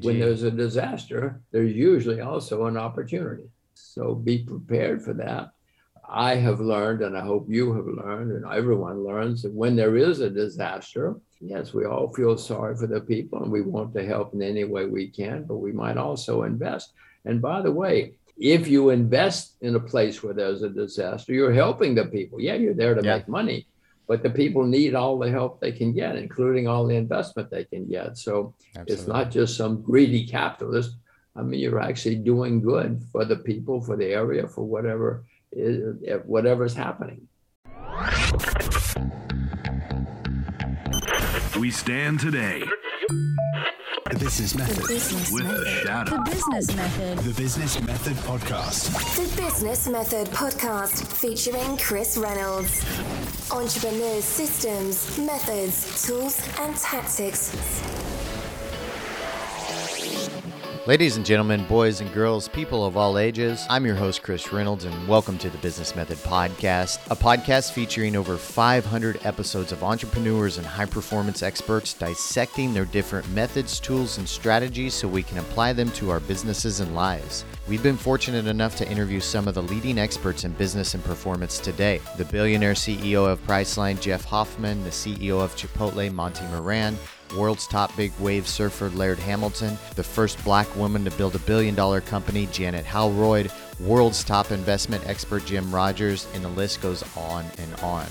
When there's a disaster, there's usually also an opportunity. So be prepared for that. I have learned, and I hope you have learned, and everyone learns that when there is a disaster, yes, we all feel sorry for the people and we want to help in any way we can, but we might also invest. And by the way, if you invest in a place where there's a disaster, you're helping the people. Yeah, you're there to yeah. make money, but the people need all the help they can get, including all the investment they can get. So Absolutely. it's not just some greedy capitalist. I mean, you're actually doing good for the people, for the area, for whatever is, eh, whatever's happening. We stand today the Business Method. The business with method. the shadow. The Business Method. The Business Method Podcast. The Business Method Podcast featuring Chris Reynolds. Entrepreneurs' systems, methods, tools, and tactics Ladies and gentlemen, boys and girls, people of all ages, I'm your host, Chris Reynolds, and welcome to the Business Method Podcast, a podcast featuring over 500 episodes of entrepreneurs and high performance experts dissecting their different methods, tools, and strategies so we can apply them to our businesses and lives. We've been fortunate enough to interview some of the leading experts in business and performance today the billionaire CEO of Priceline, Jeff Hoffman, the CEO of Chipotle, Monty Moran world's top big wave surfer Laird Hamilton, the first black woman to build a billion dollar company Janet Howroyd, world's top investment expert Jim Rogers, and the list goes on and on.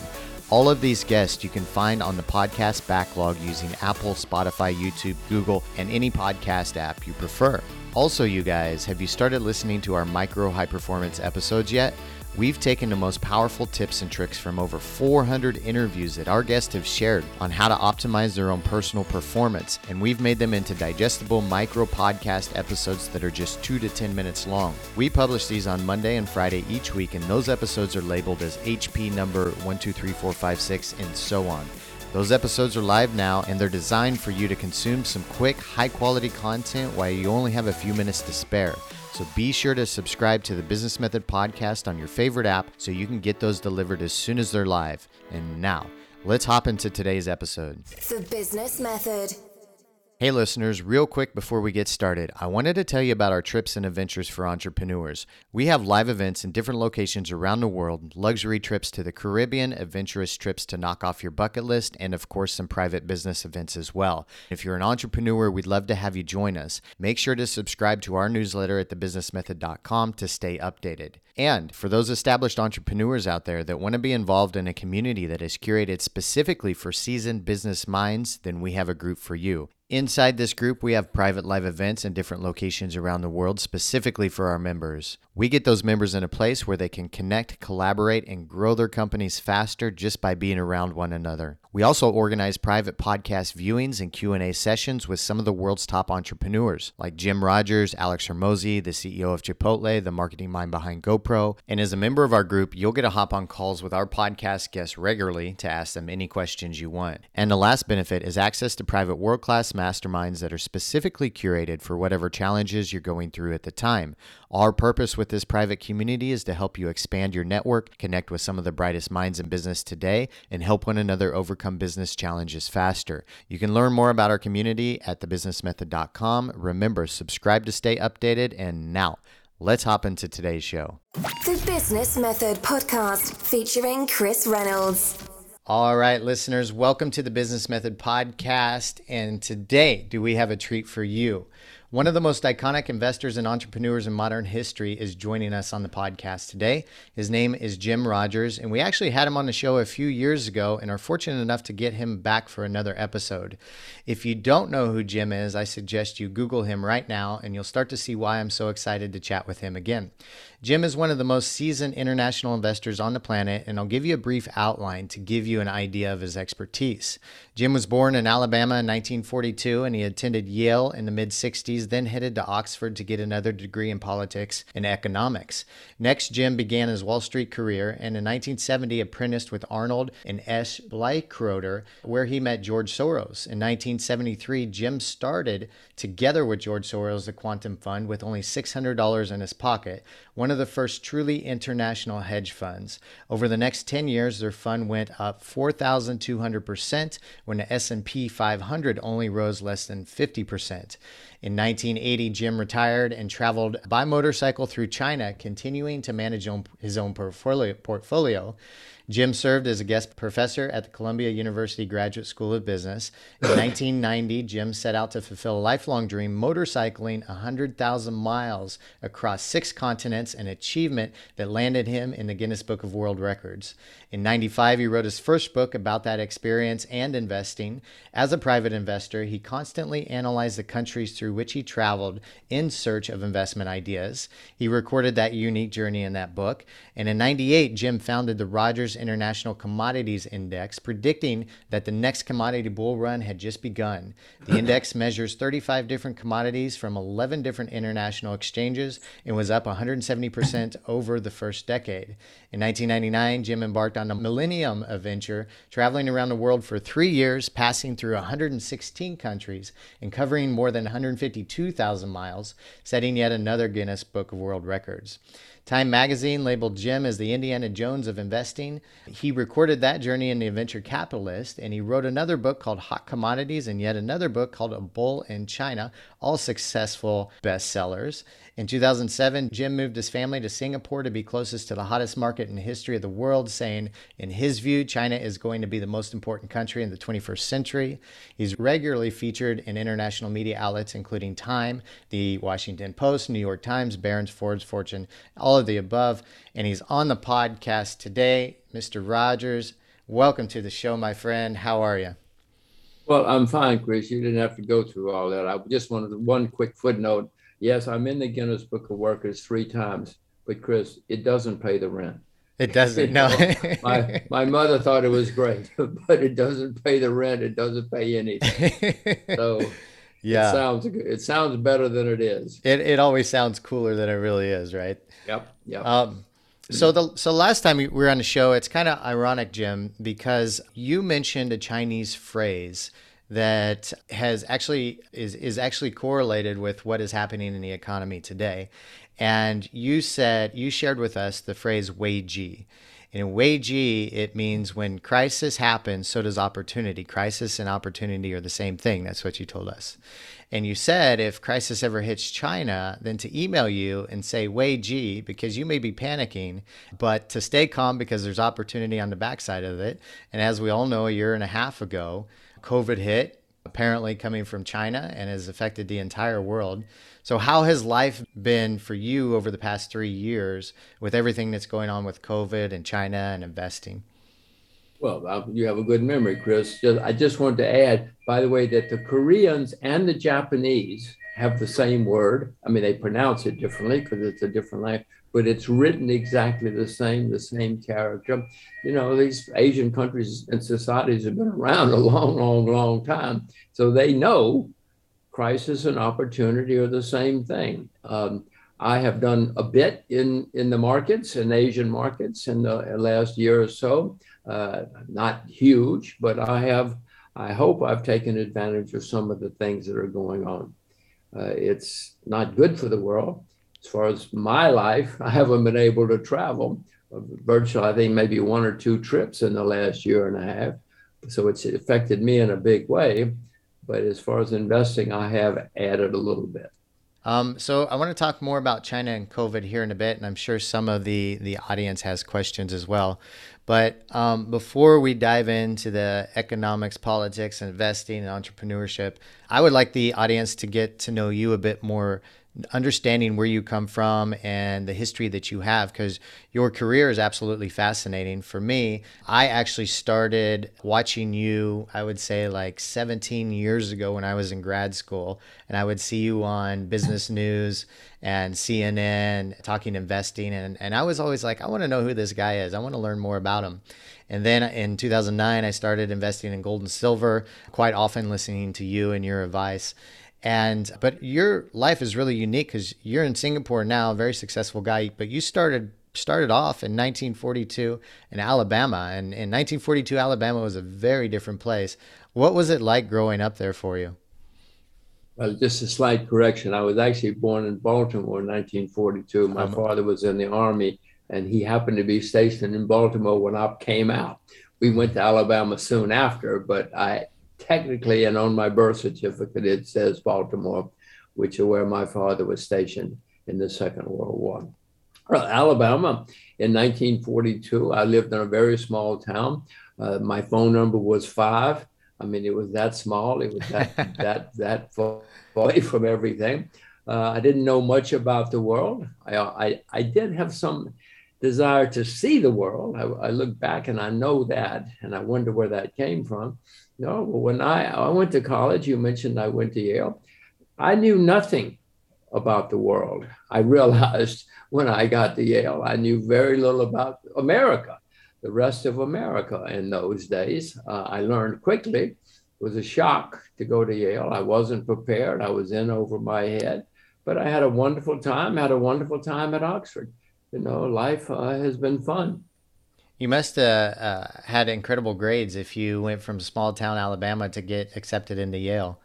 All of these guests you can find on the podcast backlog using Apple, Spotify, YouTube, Google, and any podcast app you prefer. Also, you guys, have you started listening to our micro high performance episodes yet? We've taken the most powerful tips and tricks from over 400 interviews that our guests have shared on how to optimize their own personal performance, and we've made them into digestible micro podcast episodes that are just 2 to 10 minutes long. We publish these on Monday and Friday each week, and those episodes are labeled as HP number 123456 and so on. Those episodes are live now and they're designed for you to consume some quick, high quality content while you only have a few minutes to spare. So be sure to subscribe to the Business Method podcast on your favorite app so you can get those delivered as soon as they're live. And now, let's hop into today's episode. The Business Method. Hey, listeners, real quick before we get started, I wanted to tell you about our trips and adventures for entrepreneurs. We have live events in different locations around the world, luxury trips to the Caribbean, adventurous trips to knock off your bucket list, and of course, some private business events as well. If you're an entrepreneur, we'd love to have you join us. Make sure to subscribe to our newsletter at thebusinessmethod.com to stay updated. And for those established entrepreneurs out there that want to be involved in a community that is curated specifically for seasoned business minds, then we have a group for you. Inside this group, we have private live events in different locations around the world specifically for our members. We get those members in a place where they can connect, collaborate, and grow their companies faster just by being around one another. We also organize private podcast viewings and Q&A sessions with some of the world's top entrepreneurs, like Jim Rogers, Alex Hormozi, the CEO of Chipotle, the marketing mind behind GoPro. And as a member of our group, you'll get to hop on calls with our podcast guests regularly to ask them any questions you want. And the last benefit is access to private world-class masterminds that are specifically curated for whatever challenges you're going through at the time. Our purpose with this private community is to help you expand your network, connect with some of the brightest minds in business today, and help one another overcome business challenges faster. You can learn more about our community at thebusinessmethod.com. Remember, subscribe to stay updated. And now, let's hop into today's show. The Business Method Podcast featuring Chris Reynolds. All right, listeners, welcome to the Business Method Podcast. And today, do we have a treat for you? One of the most iconic investors and entrepreneurs in modern history is joining us on the podcast today. His name is Jim Rogers, and we actually had him on the show a few years ago and are fortunate enough to get him back for another episode. If you don't know who Jim is, I suggest you Google him right now, and you'll start to see why I'm so excited to chat with him again. Jim is one of the most seasoned international investors on the planet, and I'll give you a brief outline to give you an idea of his expertise. Jim was born in Alabama in 1942, and he attended Yale in the mid 60s, then headed to Oxford to get another degree in politics and economics. Next, Jim began his Wall Street career, and in 1970 apprenticed with Arnhold and S. Bleichroeder, where he met George Soros. In 1973, Jim started, together with George Soros, the Quantum Fund with only $600 in his pocket one of the first truly international hedge funds. Over the next 10 years, their fund went up 4,200% when the S&P 500 only rose less than 50%. In 1980, Jim retired and traveled by motorcycle through China, continuing to manage his own portfolio. Jim served as a guest professor at the Columbia University Graduate School of Business. In 1990, Jim set out to fulfill a lifelong dream, motorcycling 100,000 miles across six continents, an achievement that landed him in the Guinness Book of World Records. In 95, he wrote his first book about that experience and investing. As a private investor, he constantly analyzed the countries through which he traveled in search of investment ideas. He recorded that unique journey in that book. And in 98, Jim founded the Rogers International Commodities Index, predicting that the next commodity bull run had just begun. The index measures 35 different commodities from 11 different international exchanges and was up 170% over the first decade. In 1999, Jim embarked on a Millennium Adventure, traveling around the world for three years, passing through 116 countries and covering more than 152,000 miles, setting yet another Guinness Book of World Records. Time magazine labeled Jim as the Indiana Jones of investing. He recorded that journey in Adventure Capitalist, and he wrote another book called Hot Commodities and yet another book called A Bull in China, all successful bestsellers. In 2007, Jim moved his family to Singapore to be closest to the hottest market in the history of the world, saying, in his view, China is going to be the most important country in the 21st century. He's regularly featured in international media outlets, including Time, the Washington Post, New York Times, Barron's, Forbes, Fortune, all of the above. And he's on the podcast today. Mr. Rogers, welcome to the show, my friend. How are you? Well, I'm fine, Chris. You didn't have to go through all that. I just wanted one quick footnote Yes, I'm in the Guinness Book of Workers three times, but Chris, it doesn't pay the rent. It doesn't. No. my my mother thought it was great, but it doesn't pay the rent. It doesn't pay anything. So yeah, it sounds. It sounds better than it is. It it always sounds cooler than it really is, right? Yep. Yep. Um, so the so last time we were on the show, it's kind of ironic, Jim, because you mentioned a Chinese phrase that has actually is is actually correlated with what is happening in the economy today. And you said you shared with us the phrase Wei Ji. In Wei Ji, it means when crisis happens, so does opportunity. Crisis and opportunity are the same thing. That's what you told us. And you said if crisis ever hits China, then to email you and say Wei Ji because you may be panicking, but to stay calm because there's opportunity on the backside of it. And as we all know, a year and a half ago, COVID hit, apparently coming from China, and has affected the entire world. So, how has life been for you over the past three years with everything that's going on with COVID and China and investing? Well, um, you have a good memory, Chris. I just wanted to add, by the way, that the Koreans and the Japanese have the same word. I mean, they pronounce it differently because it's a different language, but it's written exactly the same, the same character. You know, these Asian countries and societies have been around a long, long, long time. So they know crisis and opportunity are the same thing. Um, I have done a bit in, in the markets, in Asian markets in the last year or so. Uh, not huge, but I have, I hope I've taken advantage of some of the things that are going on. Uh, it's not good for the world as far as my life, I haven't been able to travel virtually, I think maybe one or two trips in the last year and a half. So it's affected me in a big way. But as far as investing, I have added a little bit. Um, so I want to talk more about China and COVID here in a bit, and I'm sure some of the the audience has questions as well. But um, before we dive into the economics, politics, investing, and entrepreneurship, I would like the audience to get to know you a bit more understanding where you come from and the history that you have because your career is absolutely fascinating. For me i actually started watching you i would say like 17 years ago when i was in grad school and i would see you on business news and cnn talking investing and, and i was always like i want to know who this guy is. I want to learn more about him. And then in 2009 i started investing in gold and silver quite often listening to you and your advice and but your life is really unique because you're in Singapore now, a very successful guy. But you started started off in 1942 in Alabama, and in 1942 Alabama was a very different place. What was it like growing up there for you? Well, just a slight correction. I was actually born in Baltimore in 1942. My um, father was in the army, and he happened to be stationed in Baltimore when I came out. We went to Alabama soon after, but I technically, and on my birth certificate, it says Baltimore. which is where my father was stationed in the Second World War. Well, Alabama in 1942, I lived in a very small town. Uh, my phone number was five. I mean, it was that small. It was that that that far away from everything. Uh, I didn't know much about the world. I, I, I did have some desire to see the world. I, I, look back and I know that, and I wonder where that came from. No, when I, I went to college, you mentioned I went to Yale. I knew nothing about the world. I realized when I got to Yale, I knew very little about America, the rest of America in those days. Uh, I learned quickly. It was a shock to go to Yale. I wasn't prepared. I was in over my head, but I had a wonderful time. Had a wonderful time at Oxford. You know, life uh, has been fun. You must have uh, had incredible grades if you went from small town Alabama to get accepted into Yale.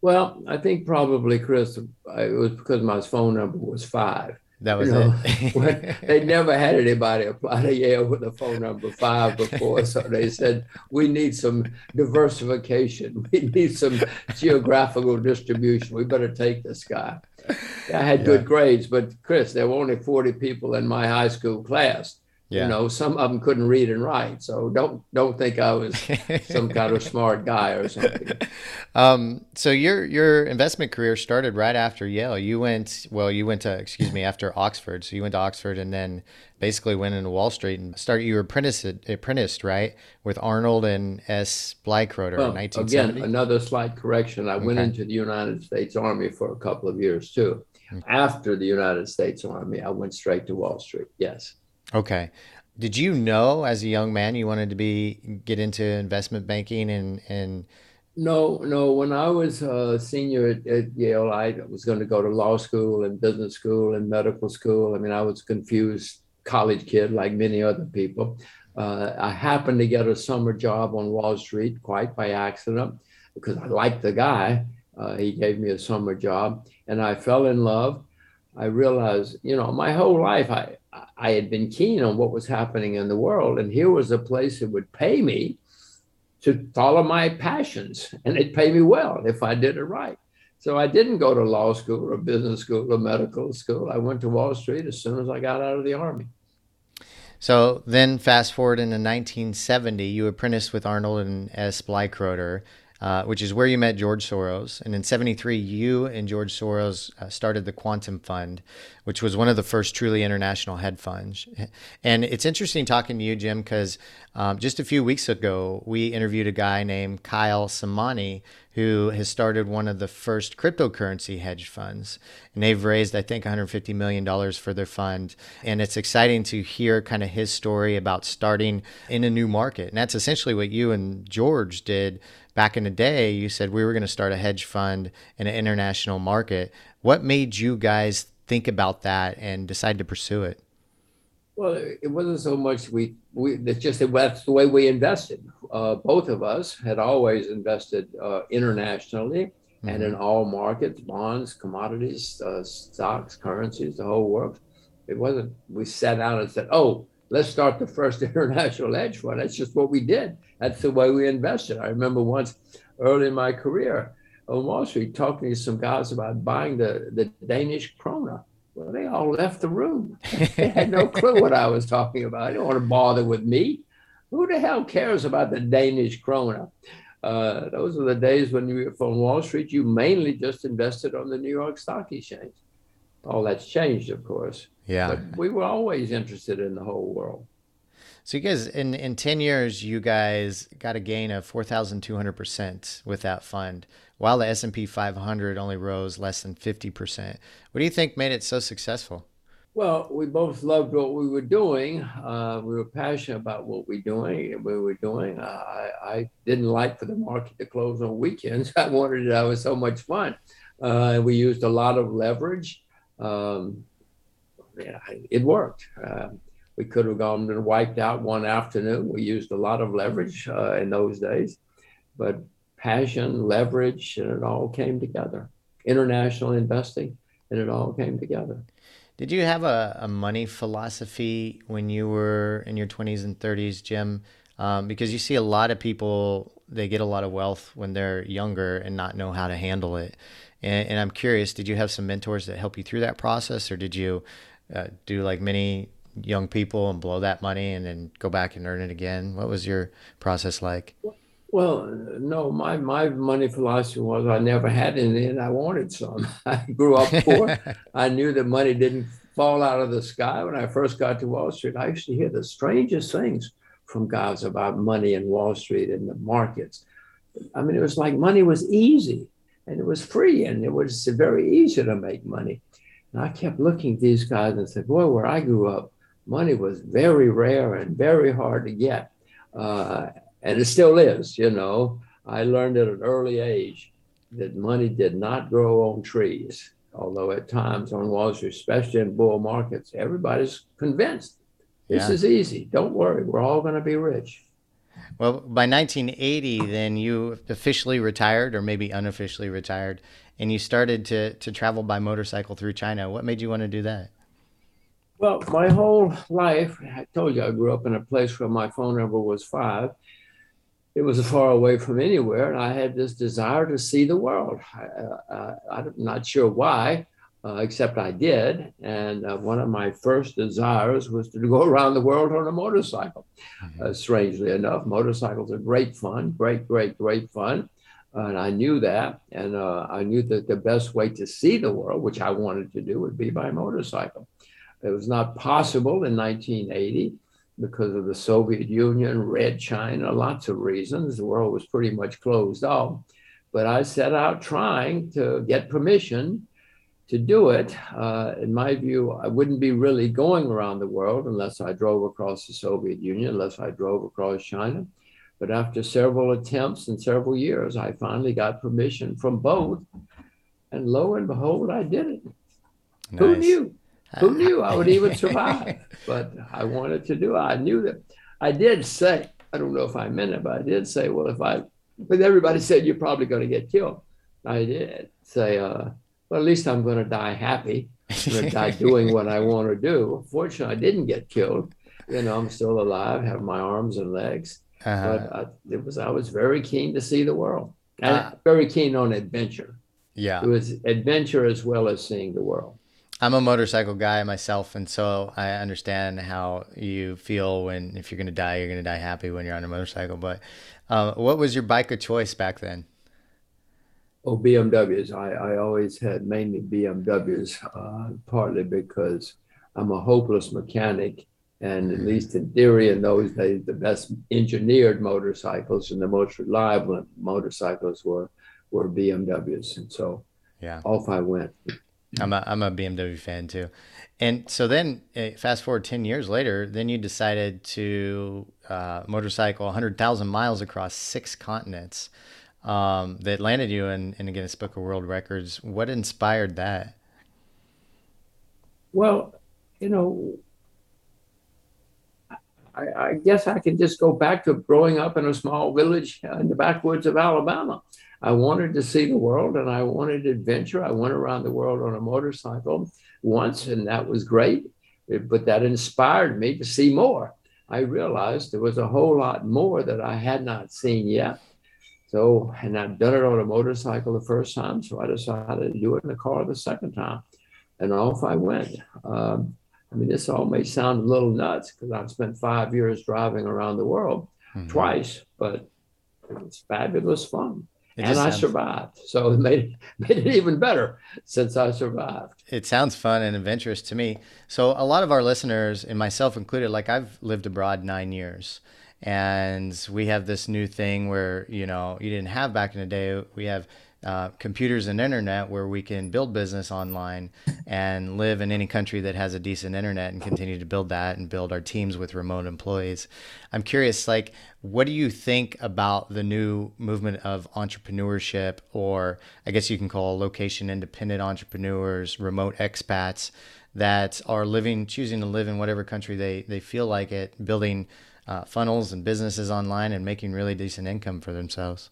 Well, I think probably, Chris, it was because my phone number was five. That was you know, it. they never had anybody apply to Yale with a phone number five before, so they said we need some diversification. We need some geographical distribution. We better take this guy. I had yeah. good grades, but Chris, there were only forty people in my high school class. Yeah. You know, some of them couldn't read and write, so don't don't think I was some kind of smart guy or something. Um, so your your investment career started right after Yale. You went well. You went to excuse me after Oxford. So you went to Oxford and then basically went into Wall Street and started. You were apprenticed apprenticed right with Arnhold and S. Bleichroeder well, in 1970. Again, another slight correction. I okay. went into the United States Army for a couple of years too. Okay. After the United States Army, I went straight to Wall Street. Yes. Okay. Did you know as a young man you wanted to be get into investment banking and and no, no. When I was a senior at, at, Yale, I was going to go to law school and business school and medical school. I mean, I was a confused college kid like many other people. Uh, I happened to get a summer job on Wall Street quite by accident because I liked the guy. Uh, he gave me a summer job and I fell in love. I realized, you know, my whole life I, I had been keen on what was happening in the world, and here was a place that would pay me to follow my passions, and it'd pay me well if I did it right. So I didn't go to law school or business school or medical school. I went to Wall Street as soon as I got out of the army. So then, fast forward into 1970, you apprenticed with Arnhold and S. Bleichroeder uh, which is where you met George Soros. And in 73, you and George Soros uh, started the Quantum Fund, which was one of the first truly international hedge funds. And it's interesting talking to you, Jim, because um, just a few weeks ago, we interviewed a guy named Kyle Samani who has started one of the first cryptocurrency hedge funds. And they've raised, I think, $150 million for their fund. And it's exciting to hear kind of his story about starting in a new market. And that's essentially what you and George did back in the day. You said we were going to start a hedge fund in an international market. What made you guys think about that and decide to pursue it? Well, it wasn't so much we, we it's just that that's the way we invested. Uh, both of us had always invested uh, internationally mm-hmm. and in mm-hmm. all markets, bonds, commodities, uh, stocks, currencies, the whole works. It wasn't, we sat down and said, oh, let's start the first international hedge fund. That's just what we did. That's the way we invested. I remember once early in my career on Wall Street talking to some guys about buying the, the Danish krona well, they all left the room. they had no clue what I was talking about. They don't want to bother with me. Who the hell cares about the Danish krona? Uh, those are the days when you were from Wall Street, you mainly just invested on the New York Stock Exchange. All that's changed, of course. Yeah. But we were always interested in the whole world. So you guys, in, in 10 years, you guys got a gain of 4,200% with that fund while the S&P 500 only rose less than 50%. What do you think made it so successful? Well, we both loved what we were doing. Uh, we were passionate about what we doing. We were doing. Uh, I, I, didn't like for the market to close on weekends. I wanted it. I was so much fun. Uh, we used a lot of leverage. Um, it worked. Uh, we could have gone and wiped out one afternoon. We used a lot of leverage uh, in those days, but passion, leverage, and it all came together. International investing, and it all came together. Did you have a, a money philosophy when you were in your 20s and 30s, Jim? Um, because you see a lot of people, they get a lot of wealth when they're younger and not know how to handle it. And, and I'm curious, did you have some mentors that help you through that process, or did you uh, do like many young people and blow that money and then go back and earn it again? What was your process like? Well, no, my, my money philosophy was I never had any and I wanted some. I grew up poor. I knew that money didn't fall out of the sky. When I first got to Wall Street, I used to hear the strangest things from guys about money in Wall Street and the markets. I mean, it was like money was easy and it was free and it was very easy to make money. And I kept looking at these guys and said, boy, where I grew up, money was very rare and very hard to get. Uh, and it still is, you know. I learned at an early age that money did not grow on trees, although at times on Wall Street, especially in bull markets, everybody's convinced this Yeah. is easy. Don't worry, we're all going to be rich. Well, by 1980, then you officially retired, or maybe unofficially retired, and you started to to travel by motorcycle through China. What made you want to do that? Well, my whole life, I told you I grew up in a place where my phone number was five. It was far away from anywhere, and I had this desire to see the world. I, uh, I'm not sure why, uh, except I did. And uh, one of my first desires was to go around the world on a motorcycle. Uh, strangely enough, motorcycles are great fun, great, great, great fun. and I knew that. And uh, I knew that the best way to see the world, which I wanted to do, would be by motorcycle. It was not possible in 1980 because of the Soviet Union, Red China, lots of reasons. The world was pretty much closed off. But I set out trying to get permission to do it. Uh, in my view, I wouldn't be really going around the world unless I drove across the Soviet Union, unless I drove across China. But after several attempts and several years, I finally got permission from both. And lo and behold, I did it. Who knew? Who knew I would even survive? but I wanted to do it. I knew that. I did say, I don't know if I meant it, but I did say, well, if I, but everybody said you're probably going to get killed. I did say, uh, well, at least I'm going to die happy. I'm going to die doing what I want to do. Fortunately, I didn't get killed. You know, I'm still alive, have my arms and legs. Uh-huh. But I, it was, I was very keen to see the world and Ah. very keen on adventure. Yeah. It was adventure as well as seeing the world. I'm a motorcycle guy myself, and so I understand how you feel when if you're going to die, you're going to die happy when you're on a motorcycle. But uh, what was your bike of choice back then? Oh, BMWs. I, I always had mainly BMWs, uh, partly because I'm a hopeless mechanic. And at least in theory, in those days, the best engineered motorcycles and the most reliable motorcycles were, were BMWs. And so Yeah, off I went. I'm a I'm a BMW fan too, and so then eh, fast forward ten years later, then you decided to uh, motorcycle 100,000 miles across six continents. Um, that landed you in, in Guinness Book of World Records. What inspired that? Well, you know, I, I guess I can just go back to growing up in a small village in the backwoods of Alabama. I wanted to see the world and I wanted adventure. I went around the world on a motorcycle once, and that was great. But that inspired me to see more. I realized there was a whole lot more that I had not seen yet. So, and I'd done it on a motorcycle the first time, so I decided to do it in the car the second time and off I went. Um, I mean, this all may sound a little nuts because I've spent five years driving around the world Mhm. twice, but it was fabulous fun. It and I sounds- survived. So it made, made it even better since I survived. It sounds fun and adventurous to me. So a lot of our listeners, and myself included, like I've lived abroad nine years, and we have this new thing where you know you didn't have back in the day. We have uh, computers and internet where we can build business online and live in any country that has a decent internet and continue to build that and build our teams with remote employees. I'm curious, like, what do you think about the new movement of entrepreneurship, or I guess you can call location independent entrepreneurs, remote expats that are living, choosing to live in whatever country they, they feel like it, building uh, funnels and businesses online and making really decent income for themselves?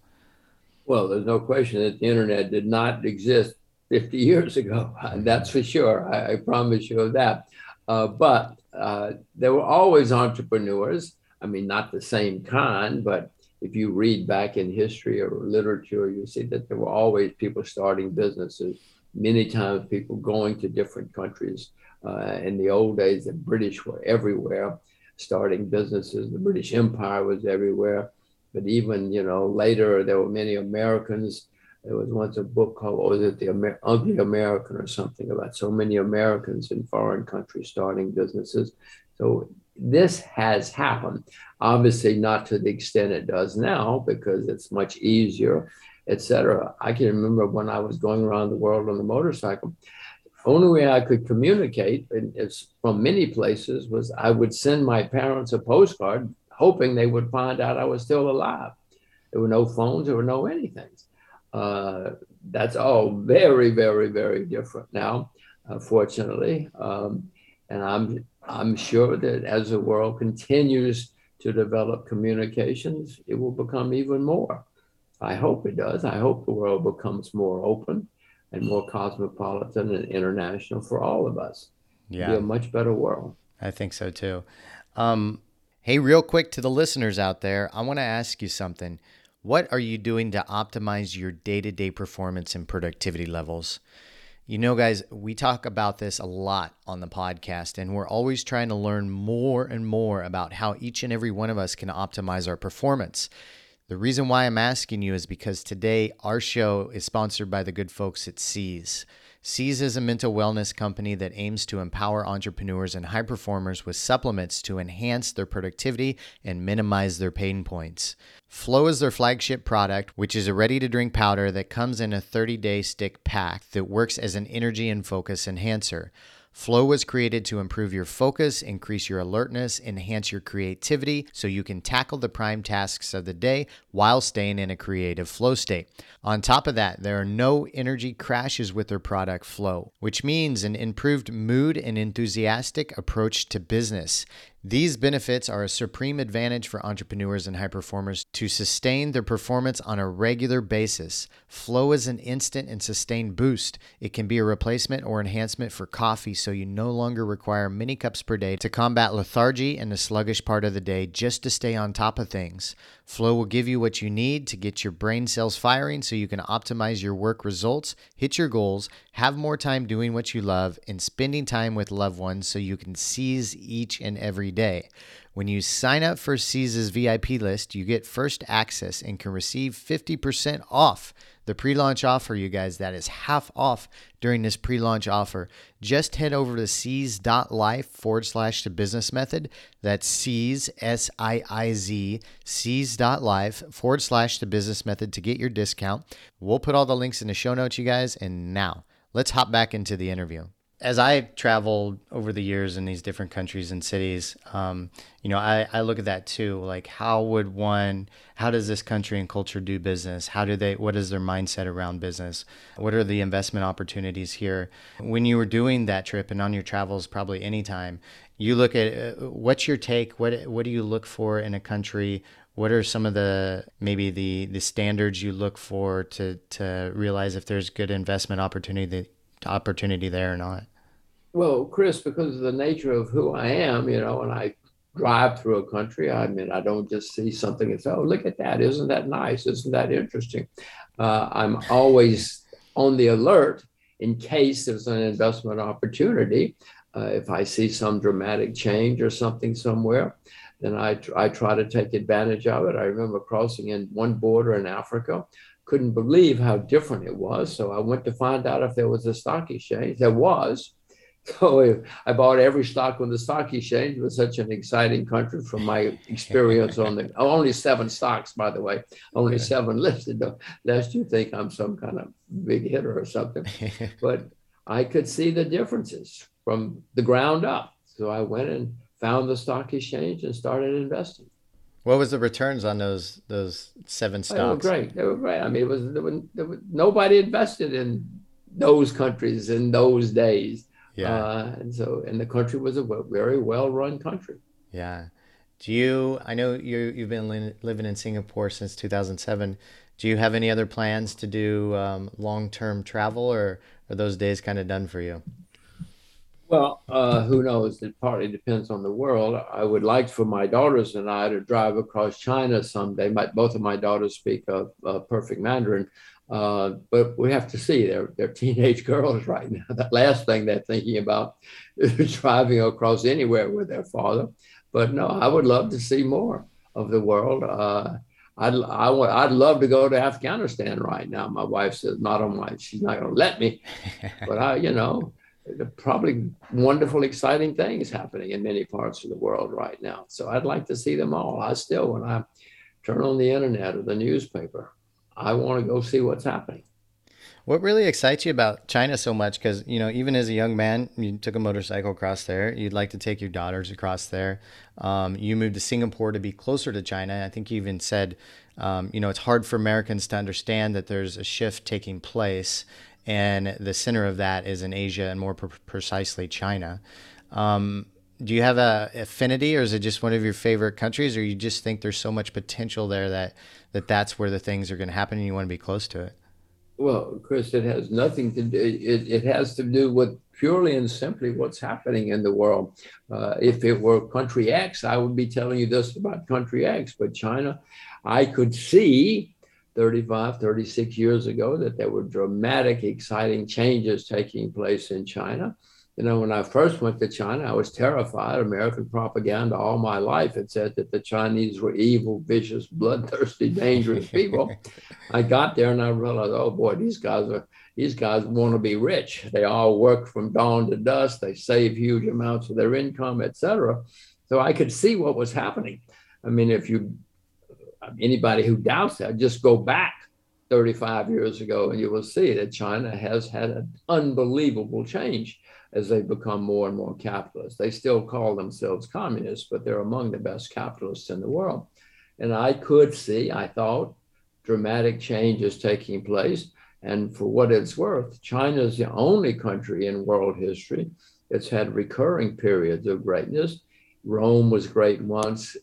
Well, there's no question that the internet did not exist 50 years ago. That's for sure. I, I promise you of that. Uh, but uh, there were always entrepreneurs. I mean, not the same kind, but if you read back in history or literature, you see that there were always people starting businesses. Many times, people going to different countries. Uh, in the old days, the British were everywhere, starting businesses. The British Empire was everywhere. But even you know later, there were many Americans. There was once a book called, was it the Amer- Ugly American or something about so many Americans in foreign countries starting businesses. So this has happened. Obviously, not to the extent it does now because it's much easier, etc. I can remember when I was going around the world on the motorcycle. Only way I could communicate from many places was I would send my parents a postcard, hoping they would find out I was still alive. There were no phones, there were no anything. Uh, that's all very, very, very different now, uh, fortunately. Um, and I'm I'm sure that as the world continues to develop communications, it will become even more. I hope it does. I hope the world becomes more open and more cosmopolitan and international for all of us. Yeah. Be a much better world. I think so too. Um, hey, real quick to the listeners out there, I want to ask you something. What are you doing to optimize your day to day performance and productivity levels? You know, guys, we talk about this a lot on the podcast, and we're always trying to learn more and more about how each and every one of us can optimize our performance. The reason why I'm asking you is because today our show is sponsored by the good folks at Siiz. Siiz is a mental wellness company that aims to empower entrepreneurs and high performers with supplements to enhance their productivity and minimize their pain points. Flow is their flagship product, which is a ready to drink powder that comes in a 30 day stick pack that works as an energy and focus enhancer. Flow was created to improve your focus, increase your alertness, enhance your creativity so you can tackle the prime tasks of the day while staying in a creative flow state. On top of that, there are no energy crashes with their product Flow, which means an improved mood and enthusiastic approach to business. These benefits are a supreme advantage for entrepreneurs and high performers to sustain their performance on a regular basis. Flow is an instant and sustained boost. It can be a replacement or enhancement for coffee, so you no longer require many cups per day to combat lethargy and the sluggish part of the day just to stay on top of things. Flow will give you what you need to get your brain cells firing so you can optimize your work results, hit your goals, have more time doing what you love, and spending time with loved ones so you can seize each and every day. When you sign up for Siiz's VIP list, you get first access and can receive 50% off the pre launch offer, you guys. That is half off during this pre launch offer. Just head over to siiz.life forward slash the business method. That's Siiz, S I I Z, siiz.life forward slash the business method to get your discount. We'll put all the links in the show notes, you guys. And now let's hop back into the interview as I traveled over the years in these different countries and cities, um, you know, I, I look at that too. Like, how would one, how does this country and culture do business? How do they, what is their mindset around business? What are the investment opportunities here? When you were doing that trip and on your travels, probably anytime, you look at uh, what's your take? What, what do you look for in a country? What are some of the maybe the the standards you look for to to realize if there's good investment opportunity opportunity there or not? Well, Chris, because of the nature of who I am, you know, when I drive through a country, I mean, I don't just see something and say, oh, look at that. Isn't that nice? Isn't that interesting? Uh, I'm always on the alert in case there's an investment opportunity. Uh, if I see some dramatic change or something somewhere, then I, I try to take advantage of it. I remember crossing in one border in Africa couldn't believe how different it was. So I went to find out if there was a stock exchange. There was. So I bought every stock on the stock exchange. It was such an exciting country from my experience on the only seven stocks, by the way, only seven listed. Lest you think I'm some kind of big hitter or something, but I could see the differences from the ground up. So I went and found the stock exchange and started investing. What was the returns on those those seven stocks? They were great. They were great. I mean, it was, there was, there was nobody invested in those countries in those days. Yeah. Uh, and so, and the country was a very well run country. Yeah. Do you? I know you you've been li- living in Singapore since 2007. Do you have any other plans to do um, long term travel, or are those days kind of done for you? Well, uh, who knows? It partly depends on the world. I would like for my daughters and I to drive across China someday. My, both of my daughters speak uh, uh, perfect Mandarin, uh, but we have to see. They're, they're teenage girls right now. The last thing they're thinking about is driving across anywhere with their father. But no, I would love to see more of the world. Uh, I'd, I would, I'd love to go to Afghanistan right now. My wife says, not on my, she's not going to let me. but I, you know, probably wonderful, exciting things happening in many parts of the world right now. So I'd like to see them all. I still, when I turn on the internet or the newspaper, I want to go see what's happening. What really excites you about China so much? Because you know, even as a young man, you took a motorcycle across there. You'd like to take your daughters across there. Um, you moved to Singapore to be closer to China. I think you even said, um, you know, it's hard for Americans to understand that there's a shift taking place, and the center of that is in Asia and more pre- precisely China. Um, do you have a affinity, or is it just one of your favorite countries, or you just think there's so much potential there that that that's where the things are going to happen, and you want to be close to it? Well, Chris, it has nothing to do. It, it has to do with purely and simply what's happening in the world. Uh, if it were country X, I would be telling you this about country X. But China, I could see 35, 36 years ago that there were dramatic, exciting changes taking place in China. You know, when I first went to China, I was terrified. American propaganda all my life had said that the Chinese were evil, vicious, bloodthirsty, dangerous people. I got there and I realized, oh boy, these guys are these guys want to be rich. They all work from dawn to dusk. They save huge amounts of their income, etc. So I could see what was happening. I mean, if you anybody who doubts that, just go back 35 years ago and you will see that China has had an unbelievable change as they become more and more capitalist. They still call themselves communists, but they're among the best capitalists in the world. And I could see, I thought, dramatic changes taking place. And for what it's worth, China is the only country in world history that's had recurring periods of greatness. Rome was great once,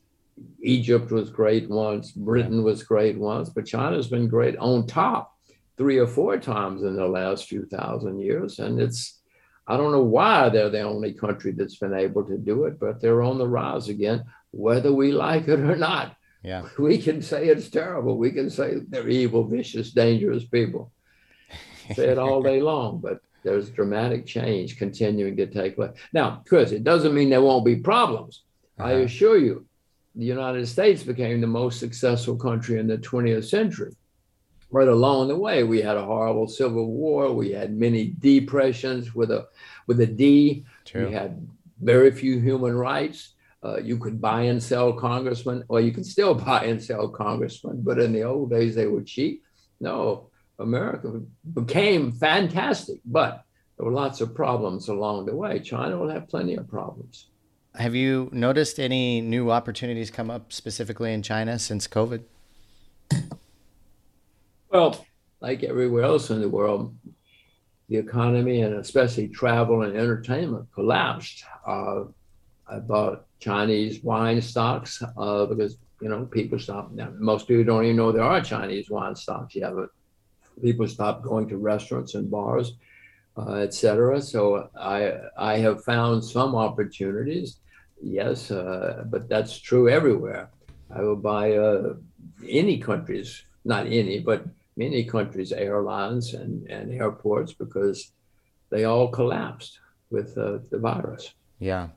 Egypt was great once, Britain was great once, but China's been great on top three or four times in the last few thousand years. And it's I don't know why they're the only country that's been able to do it, but they're on the rise again, whether we like it or not. Yeah. We can say it's terrible. We can say they're evil, vicious, dangerous people. say it all day long, but there's dramatic change continuing to take place. Now, Chris, it doesn't mean there won't be problems. Uh-huh. I assure you, the United States became the most successful country in the 20th century right along the way. We had a horrible civil war. We had many depressions with a with a D. True. We had very few human rights. Uh, you could buy and sell congressmen, or you can still buy and sell congressmen, but in the old days they were cheap. No, America became fantastic, but there were lots of problems along the way. China will have plenty of problems. Have you noticed any new opportunities come up specifically in China since COVID? Well, like everywhere else in the world, the economy and especially travel and entertainment collapsed. Uh, I bought Chinese wine stocks uh, because you know people stop. Most people don't even know there are Chinese wine stocks. Yeah, but people stopped going to restaurants and bars, uh, etc. So I I have found some opportunities. Yes, uh, but that's true everywhere. I will buy uh, any countries, not any, but many countries' airlines and, and airports because they all collapsed with uh, the virus. Yeah.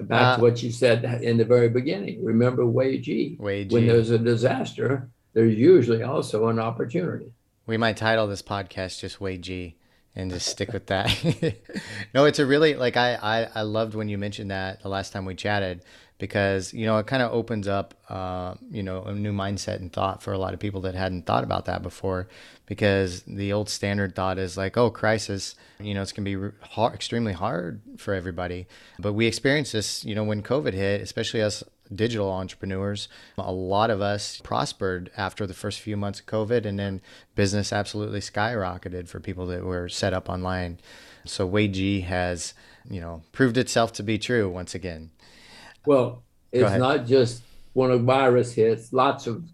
Back uh, to what you said in the very beginning. Remember Wei Ji. Wei Ji. When there's a disaster, there's usually also an opportunity. We might title this podcast just Wei Ji and just stick with that. no, it's a really like I, I I loved when you mentioned that the last time we chatted because you know it kind of opens up uh, you know a new mindset and thought for a lot of people that hadn't thought about that before because the old standard thought is like oh crisis you know it's going to be hard, extremely hard for everybody but we experienced this you know when covid hit especially us digital entrepreneurs. A lot of us prospered after the first few months of covid and then business absolutely skyrocketed for people that were set up online. So Wei Ji has you know proved itself to be true once again. Well, it's not just when a virus hits, lots of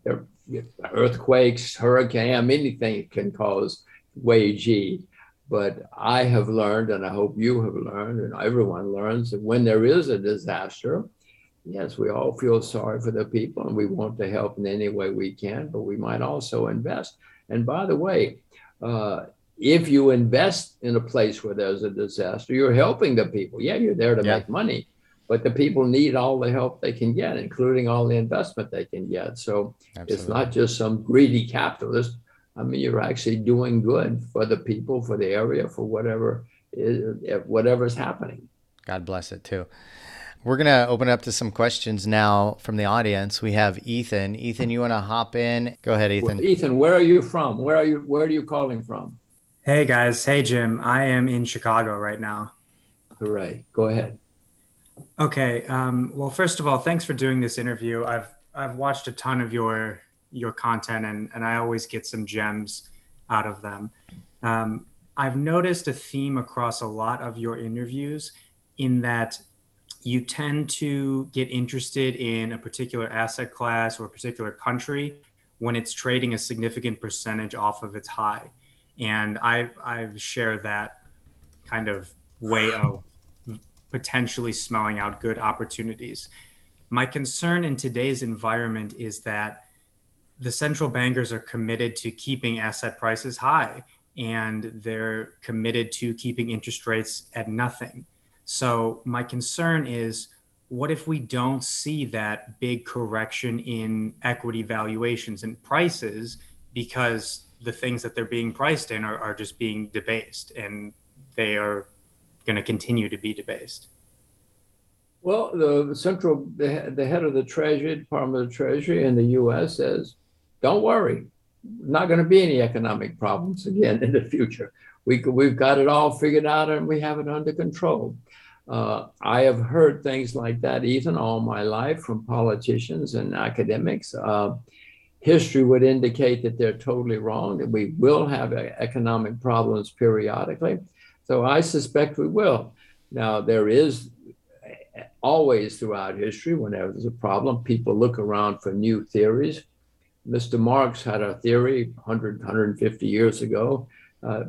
earthquakes, hurricane, anything can cause Wei Ji. But I have learned, and I hope you have learned, and everyone learns that when there is a disaster, yes, we all feel sorry for the people and we want to help in any way we can, but we might also invest. And by the way, uh, if you invest in a place where there's a disaster, you're helping the people. Yeah, you're there to Yeah. make money, but the people need all the help they can get, including all the investment they can get. So it's not just some greedy capitalist. I mean, you're actually doing good for the people, for the area, for whatever is whatever's happening. God bless it too. We're going to open up to some questions now from the audience. We have Ethan. Ethan, you want to hop in? Go ahead, Ethan. Well, Ethan, where are you from? Where are you? Where are you calling from? Hey guys, hey Jim. I am in Chicago right now. All right. Go ahead. Okay. Um, well, first of all, thanks for doing this interview. I've I've watched a ton of your your content, and and I always get some gems out of them. Um, I've noticed a theme across a lot of your interviews in that you tend to get interested in a particular asset class or a particular country when it's trading a significant percentage off of its high. And I I share that kind of way of potentially smelling out good opportunities. My concern in today's environment is that the central bankers are committed to keeping asset prices high and they're committed to keeping interest rates at nothing. So, my concern is what if we don't see that big correction in equity valuations and prices because the things that they're being priced in are, are just being debased and they are going to continue to be debased? Well, the central, the, the head of the Treasury, Department of the Treasury in the U.S. says, "Don't worry, not going to be any economic problems again in the future. We we've got it all figured out and we have it under control." Uh, I have heard things like that, even all my life from politicians and academics. Uh, history would indicate that they're totally wrong. That we will have economic problems periodically. So I suspect we will. Now there is always throughout history, whenever there's a problem, people look around for new theories. Mr. Marx had a theory 100, 150 years ago, uh,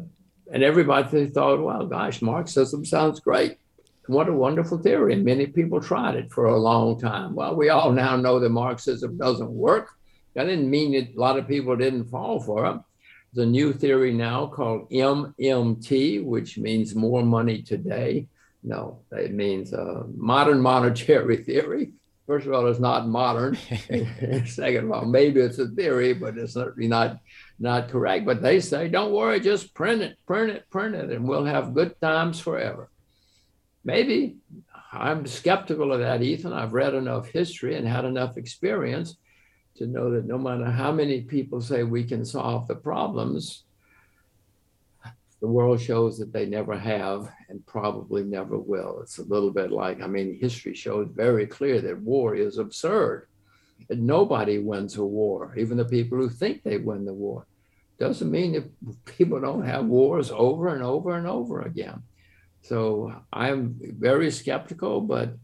and everybody thought, well, gosh, Marxism sounds great. What a wonderful theory. And many people tried it for a long time. Well, we all now know that Marxism doesn't work. That didn't mean that a lot of people didn't fall for it. There's a new theory now called MMT, which means more money today. No, it means uh, modern monetary theory. First of all, it's not modern. Second of all, maybe it's a theory, but it's certainly not not correct. But they say, don't worry, just print it, print it, print it, and we'll have good times forever. Maybe I'm skeptical of that, Ethan. I've read enough history and had enough experience to know that no matter how many people say we can solve the problems, the world shows that they never have and probably never will. It's a little bit like, I mean, history shows very clear that war is absurd. Nobody wins a war, even the people who think they win the war. Doesn't mean that people don't have wars over and over and over again. So I'm very skeptical, but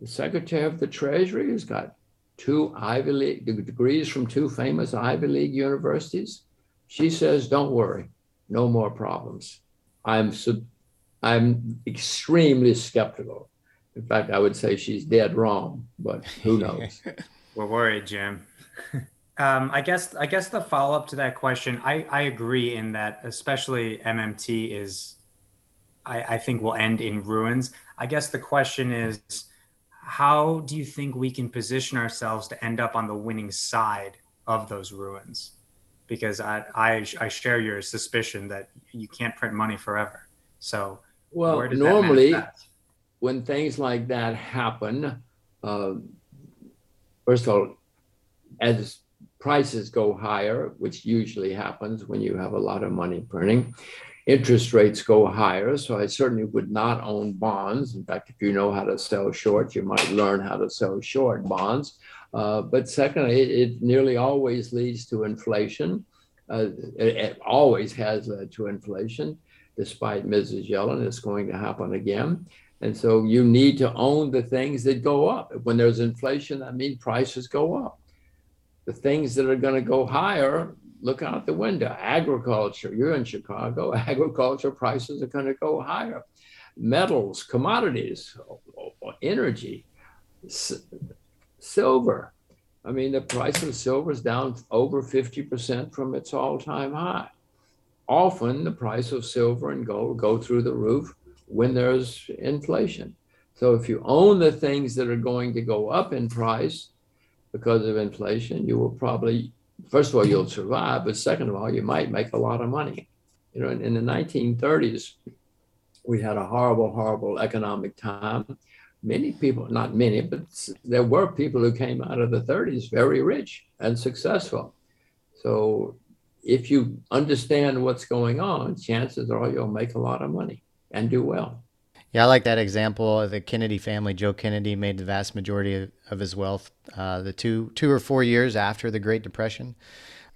the Secretary of the Treasury has got two Ivy League degrees from two famous Ivy League universities. She says, don't worry, no more problems. I'm sub- I'm extremely skeptical. In fact, I would say she's dead wrong, but who knows? We're worried, Jim. um, I guess I guess the follow up to that question, I, I agree in that especially MMT is I, I think will end in ruins. I guess the question is how do you think we can position ourselves to end up on the winning side of those ruins? Because I, I, I share your suspicion that you can't print money forever. So Well, normally, when things like that happen, uh, first of all, as prices go higher, which usually happens when you have a lot of money printing, interest rates go higher. So I certainly would not own bonds. In fact, if you know how to sell short, you might learn how to sell short bonds. Uh, but secondly, it, it nearly always leads to inflation. Uh, it, it always has led to inflation, despite Mrs. Yellen. It's going to happen again. And so you need to own the things that go up. When there's inflation, that means prices go up. The things that are going to go higher, look out the window. Agriculture, you're in Chicago, agriculture prices are going to go higher. Metals, commodities, energy, silver. I mean, the price of silver is down over 50% from its all time high. Often the price of silver and gold go through the roof when there's inflation. So if you own the things that are going to go up in price because of inflation, you will probably, first of all, you'll survive, but second of all, you might make a lot of money. You know, in, in the 1930s, we had a horrible, horrible economic time many people, not many, but there were people who came out of the 30s very rich and successful. So if you understand what's going on, chances are you'll make a lot of money and do well. Yeah, I like that example. Of the Kennedy family, Joe Kennedy, made the vast majority of, of his wealth uh, the two two or four years after the Great Depression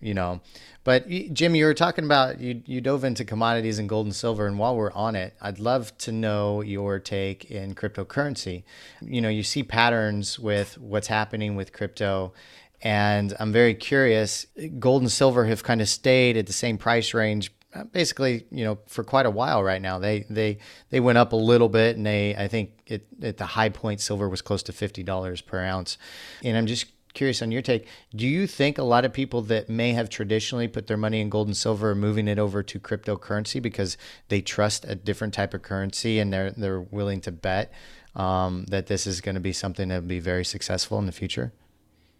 you know. But Jim, you were talking about you you dove into commodities and gold and silver, and while we're on it, I'd love to know your take in cryptocurrency. You know, you see patterns with what's happening with crypto, and I'm very curious. Gold and silver have kind of stayed at the same price range basically you know for quite a while right now they they they went up a little bit and they i think it, at the high point silver was close to $50 per ounce and i'm just curious on your take. Do you think a lot of people that may have traditionally put their money in gold and silver are moving it over to cryptocurrency because they trust a different type of currency and they're they're willing to bet um, that this is going to be something that will be very successful in the future?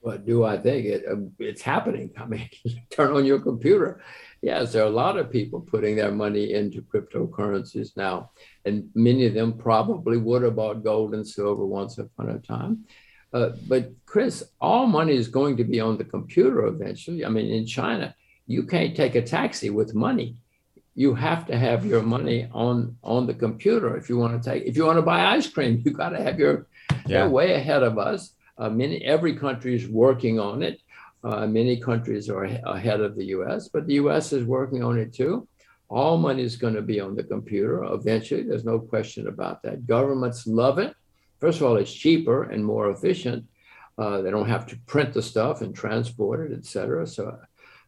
What do I think? It, uh, it's happening. I mean, turn on your computer. Yes, there are a lot of people putting their money into cryptocurrencies now, and many of them probably would have bought gold and silver once upon a time. Uh, but Chris, all money is going to be on the computer eventually. I mean, in China, you can't take a taxi with money. You have to have your money on on the computer if you want to take. If you want to buy ice cream, you got to have your. Yeah. They're way ahead of us. Uh, many every country is working on it. Uh, many countries are ahead of the U.S., but the U.S. is working on it too. All money is going to be on the computer eventually. There's no question about that. Governments love it First of all, it's cheaper and more efficient. Uh, they don't have to print the stuff and transport it, et cetera. So,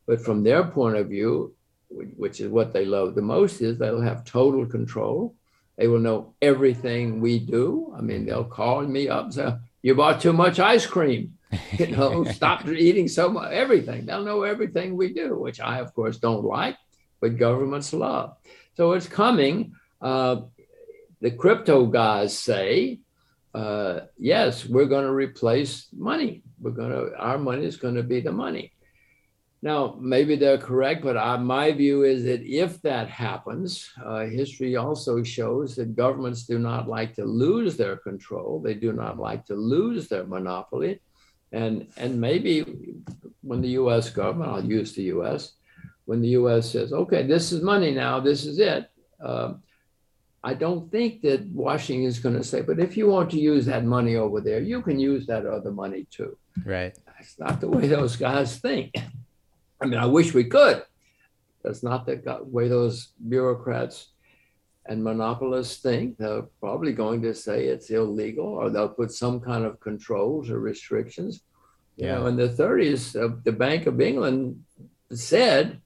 but from their point of view, which is what they love the most, is they'll have total control. They will know everything we do. I mean, they'll call me up and say, "You bought too much ice cream." You know, stop eating so much. Everything. They'll know everything we do, which I, of course, don't like, but governments love. So it's coming. Uh, the crypto guys say uh, yes, we're going to replace money. We're going to, our money is going to be the money. Now, maybe they're correct, but I, my view is that if that happens, uh, history also shows that governments do not like to lose their control. They do not like to lose their monopoly. And, and maybe when the US government, I'll use the US, when the US says, okay, this is money now, this is it, uh, I don't think that Washington is going to say, but if you want to use that money over there, you can use that other money too. Right. That's not the way those guys think. I mean, I wish we could. That's not the way those bureaucrats and monopolists think. They're probably going to say it's illegal or they'll put some kind of controls or restrictions. Yeah. You know, in the 30s, uh, the Bank of England said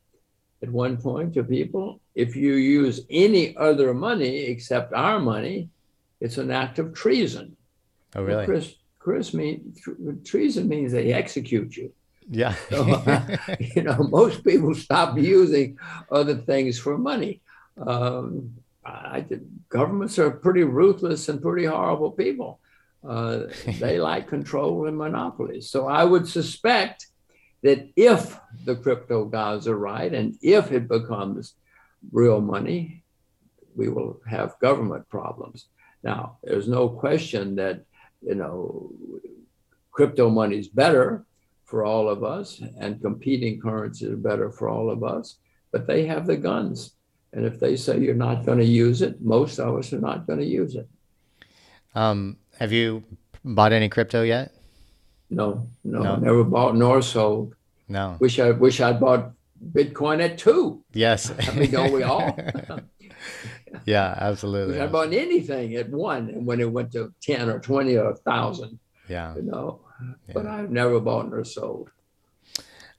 at one point to people if you use any other money except our money, it's an act of treason. Oh, really? Chris, Chris mean, treason means they execute you. Yeah. so, uh, you know, most people stop using other things for money. Um, I, governments are pretty ruthless and pretty horrible people. Uh, they like control and monopolies. So I would suspect that if the crypto guys are right and if it becomes real money, we will have government problems. Now, there's no question that, you know, crypto money is better for all of us and competing currencies are better for all of us, but they have the guns. And if they say you're not going to use it, most of us are not going to use it. Um, have you bought any crypto yet? No, no, no, never bought nor sold. No. Wish I wish I'd bought Bitcoin at two. Yes. I mean, don't we all? yeah, absolutely. I bought anything at one, and when it went to ten or twenty or a thousand. Yeah. You know, yeah. but I've never bought nor sold.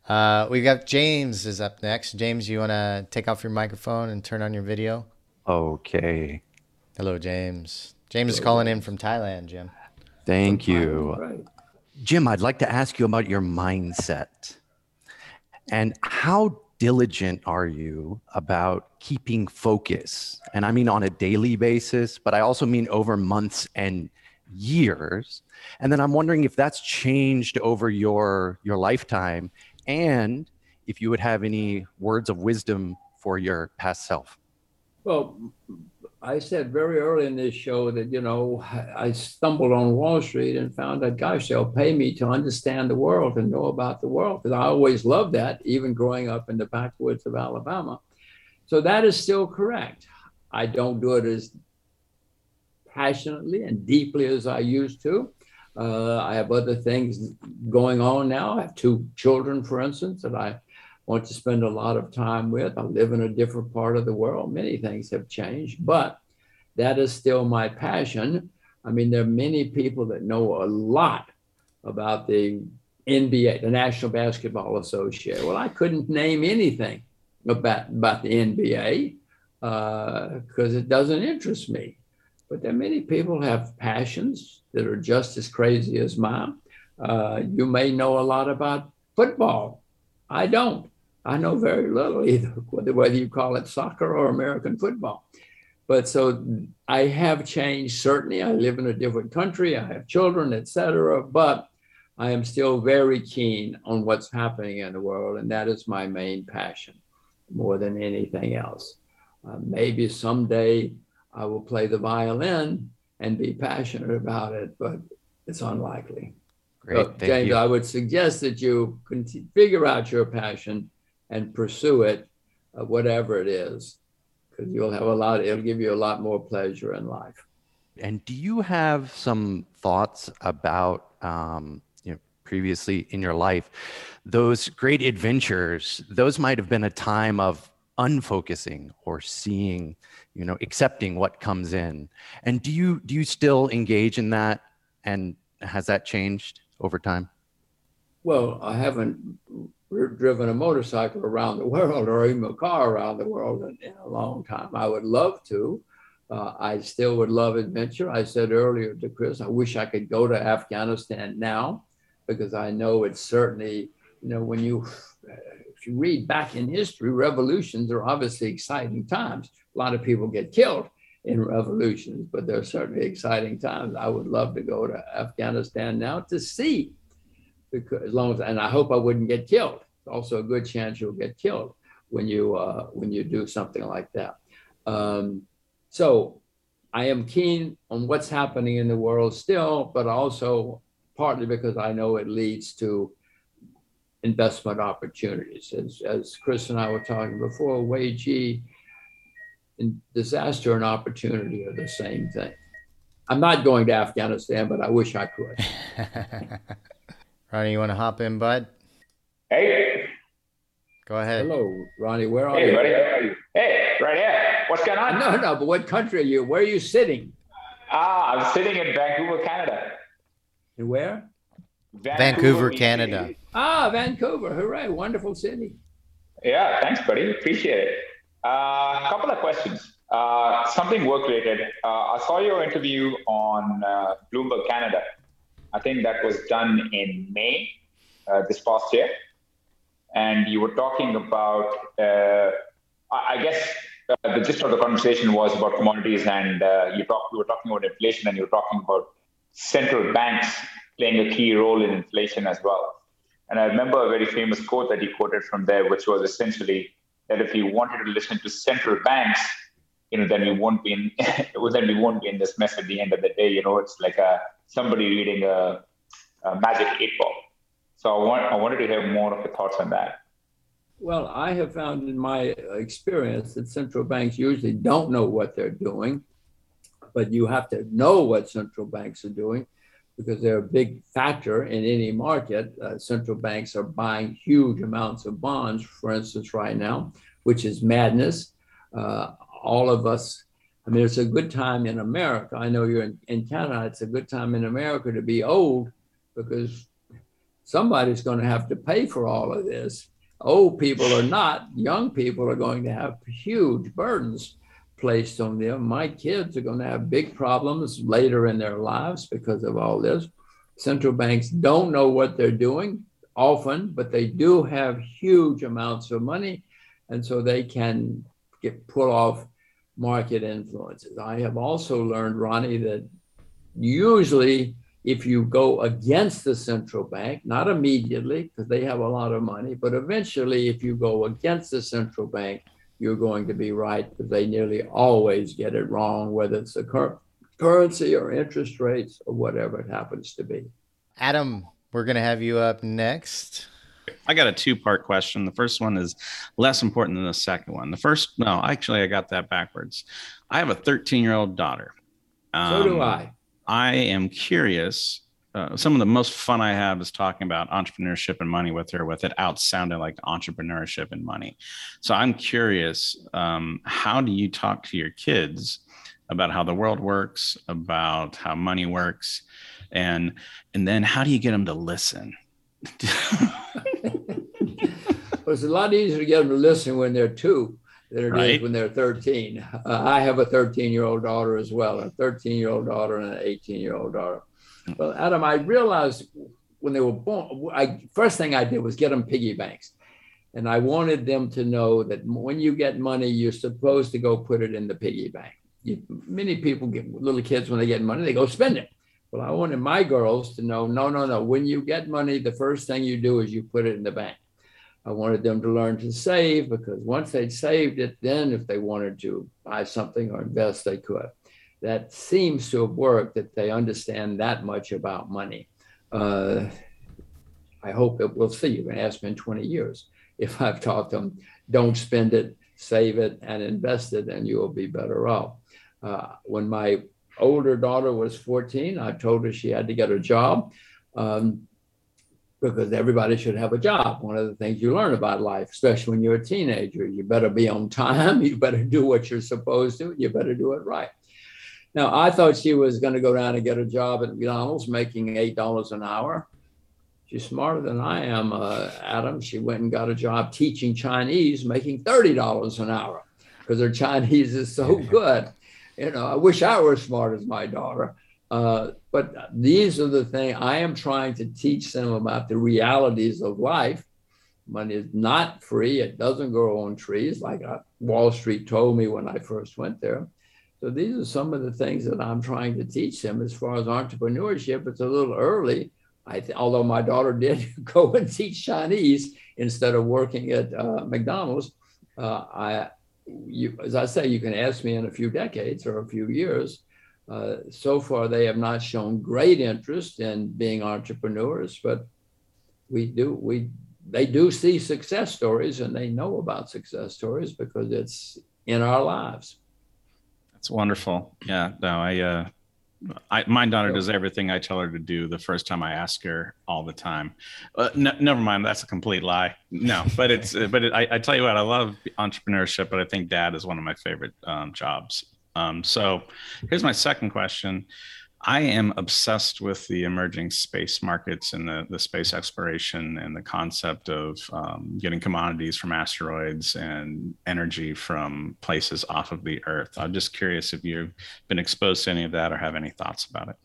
Uh, we got James is up next. James, you want to take off your microphone and turn on your video? Okay. Hello, James. James is calling in from Thailand, Jim. Thank you. Right. Jim, I'd like to ask you about your mindset. And how diligent are you about keeping focus? And I mean on a daily basis, but I also mean over months and years. And then I'm wondering if that's changed over your your lifetime and if you would have any words of wisdom for your past self. Well, I said very early in this show that, you know, I stumbled on Wall Street and found that, gosh, they'll pay me to understand the world and know about the world. Because I always loved that, even growing up in the backwoods of Alabama. So that is still correct. I don't do it as passionately and deeply as I used to. Uh, I have other things going on now. I have two children, for instance, that I want to spend a lot of time with. I live in a different part of the world. Many things have changed, but that is still my passion. I mean, there are many people that know a lot about the NBA, the National Basketball Association. Well, I couldn't name anything about, about the NBA because uh, it doesn't interest me. But there are many people have passions that are just as crazy as mine. Uh, you may know a lot about football. I don't. I know very little either, whether you call it soccer or American football. But so I have changed. Certainly, I live in a different country. I have children, etc. But I am still very keen on what's happening in the world, and that is my main passion, more than anything else. Uh, maybe someday I will play the violin and be passionate about it, but it's unlikely. Great. So, James, you. I would suggest that you can figure out your passion and pursue it, uh, whatever it is, because you'll have a lot, it'll give you a lot more pleasure in life. And do you have some thoughts about, um, you know, previously in your life, those great adventures? Those might have been a time of unfocusing or seeing, you know, accepting what comes in. And do you do you still engage in that? And has that changed over time? Well, I haven't driven a motorcycle around the world or even a car around the world in, in a long time. I would love to. Uh, I still would love adventure. I said earlier to Chris, I wish I could go to Afghanistan now because I know it's certainly, you know, when you, if you read back in history, revolutions are obviously exciting times. A lot of people get killed in revolutions, but they're certainly exciting times. I would love to go to Afghanistan now to see, because as long as, and I hope I wouldn't get killed. Also, a good chance you'll get killed when you uh, when you do something like that. Um, so, I am keen on what's happening in the world still, but also partly because I know it leads to investment opportunities. As, as Chris and I were talking before, weiji and disaster and opportunity are the same thing. I'm not going to Afghanistan, but I wish I could. Ronnie, you want to hop in, bud? Hey, Go ahead. Hello, Ronnie. Where are hey, you? buddy. How are you? Hey, right here. What's going on? No, no, but what country are you? Where are you sitting? Ah, I'm sitting in Vancouver, Canada. And where? Vancouver, BC. Canada. Ah, Vancouver. Hooray. Wonderful city. Yeah, thanks, buddy. Appreciate it. A uh, couple of questions. Uh, something work related. Uh, I saw your interview on Bloomberg Canada. I think that was done in May this past year. And you were talking about, I guess the gist of the conversation was about commodities, and you, talk, you were talking about inflation, and you were talking about central banks playing a key role in inflation as well. And I remember a very famous quote that he quoted from there, which was essentially that if you wanted to listen to central banks, you know, then we won't be in, then we won't be in this mess at the end of the day. You know, it's like a somebody reading a, a magic eight ball. So I want, I wanted to hear more of your thoughts on that. Well, I have found in my experience that central banks usually don't know what they're doing, but you have to know what central banks are doing because they're a big factor in any market. Uh, central banks are buying huge amounts of bonds, for instance, right now, which is madness. Uh, all of us, I mean, it's a good time in America. I know you're in, in Canada, it's a good time in America to be old because somebody's going to have to pay for all of this. Old people are not, young people are going to have huge burdens placed on them. My kids are going to have big problems later in their lives because of all this. Central banks don't know what they're doing often, but they do have huge amounts of money. And so they can get pull off market influences. I have also learned, Ronnie, that usually if you go against the central bank, not immediately because they have a lot of money, but eventually if you go against the central bank, you're going to be right because they nearly always get it wrong, whether it's the cur- currency or interest rates or whatever it happens to be. Adam, we're going to have you up next. I got a two part question. The first one is less important than the second one. The first, no, actually, I got that backwards. I have a 13 year old daughter. Um, so do um, I. I am curious. Uh, some of the most fun I have is talking about entrepreneurship and money with her, with it out sounding like entrepreneurship and money. So I'm curious, um, how do you talk to your kids about how the world works, about how money works, and and then how do you get them to listen? well, it's a lot easier to get them to listen when they're two than it right. is when they're 13. Uh, I have a 13 year old daughter as well, a 13 year old daughter and an 18 year old daughter. Well, Adam, I realized when they were born, I first thing I did was get them piggy banks. And I wanted them to know that when you get money, you're supposed to go put it in the piggy bank. You, many people get little kids when they get money, they go spend it. Well, I wanted my girls to know no, no, no. When you get money, the first thing you do is you put it in the bank. I wanted them to learn to save because once they'd saved it, then if they wanted to buy something or invest, they could. That seems to have worked that they understand that much about money. Uh, I hope that we'll see. Going to ask me in 20 years if I've taught them don't spend it, save it, and invest it, and you will be better off. Uh, when my older daughter was 14, I told her she had to get a job. Um, because everybody should have a job. One of the things you learn about life, especially when you're a teenager, you better be on time, you better do what you're supposed to, you better do it right. Now, I thought she was going to go down and get a job at McDonald's making $8 an hour. She's smarter than I am, uh, Adam. She went and got a job teaching Chinese, making $30 an hour because her Chinese is so good. You know, I wish I were as smart as my daughter. Uh, but these are the things I am trying to teach them about the realities of life. Money is not free. It doesn't grow on trees like uh, Wall Street told me when I first went there. So these are some of the things that I'm trying to teach them as far as entrepreneurship. It's a little early. Th- although my daughter did go and teach Chinese instead of working at uh, McDonald's, uh, I, you, as I say, you can ask me in a few decades or a few years uh, so far, they have not shown great interest in being entrepreneurs, but we do we they do see success stories and they know about success stories because it's in our lives. That's wonderful. Yeah, no, I, uh, I my daughter does everything I tell her to do the first time I ask her all the time. Uh, never mind, that's a complete lie. No, but it's but it, I, I, tell you what, I love entrepreneurship, but I think dad is one of my favorite um, jobs. Um, so here's my second question. I am obsessed with the emerging space markets and the, the space exploration and the concept of um, getting commodities from asteroids and energy from places off of the Earth. I'm just curious if you've been exposed to any of that or have any thoughts about it.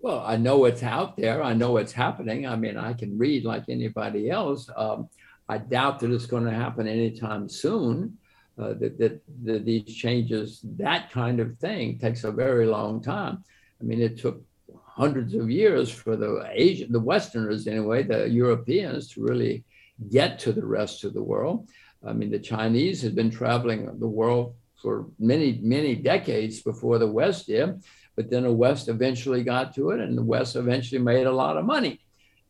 Well, I know it's out there. I know it's happening. I mean, I can read like anybody else. Um, I doubt that it's going to happen anytime soon uh, that, that, that these changes, that kind of thing takes a very long time. I mean, it took hundreds of years for the Asian, the Westerners anyway, the Europeans to really get to the rest of the world. I mean, the Chinese had been traveling the world for many, many decades before the West did, but then the West eventually got to it, and the West eventually made a lot of money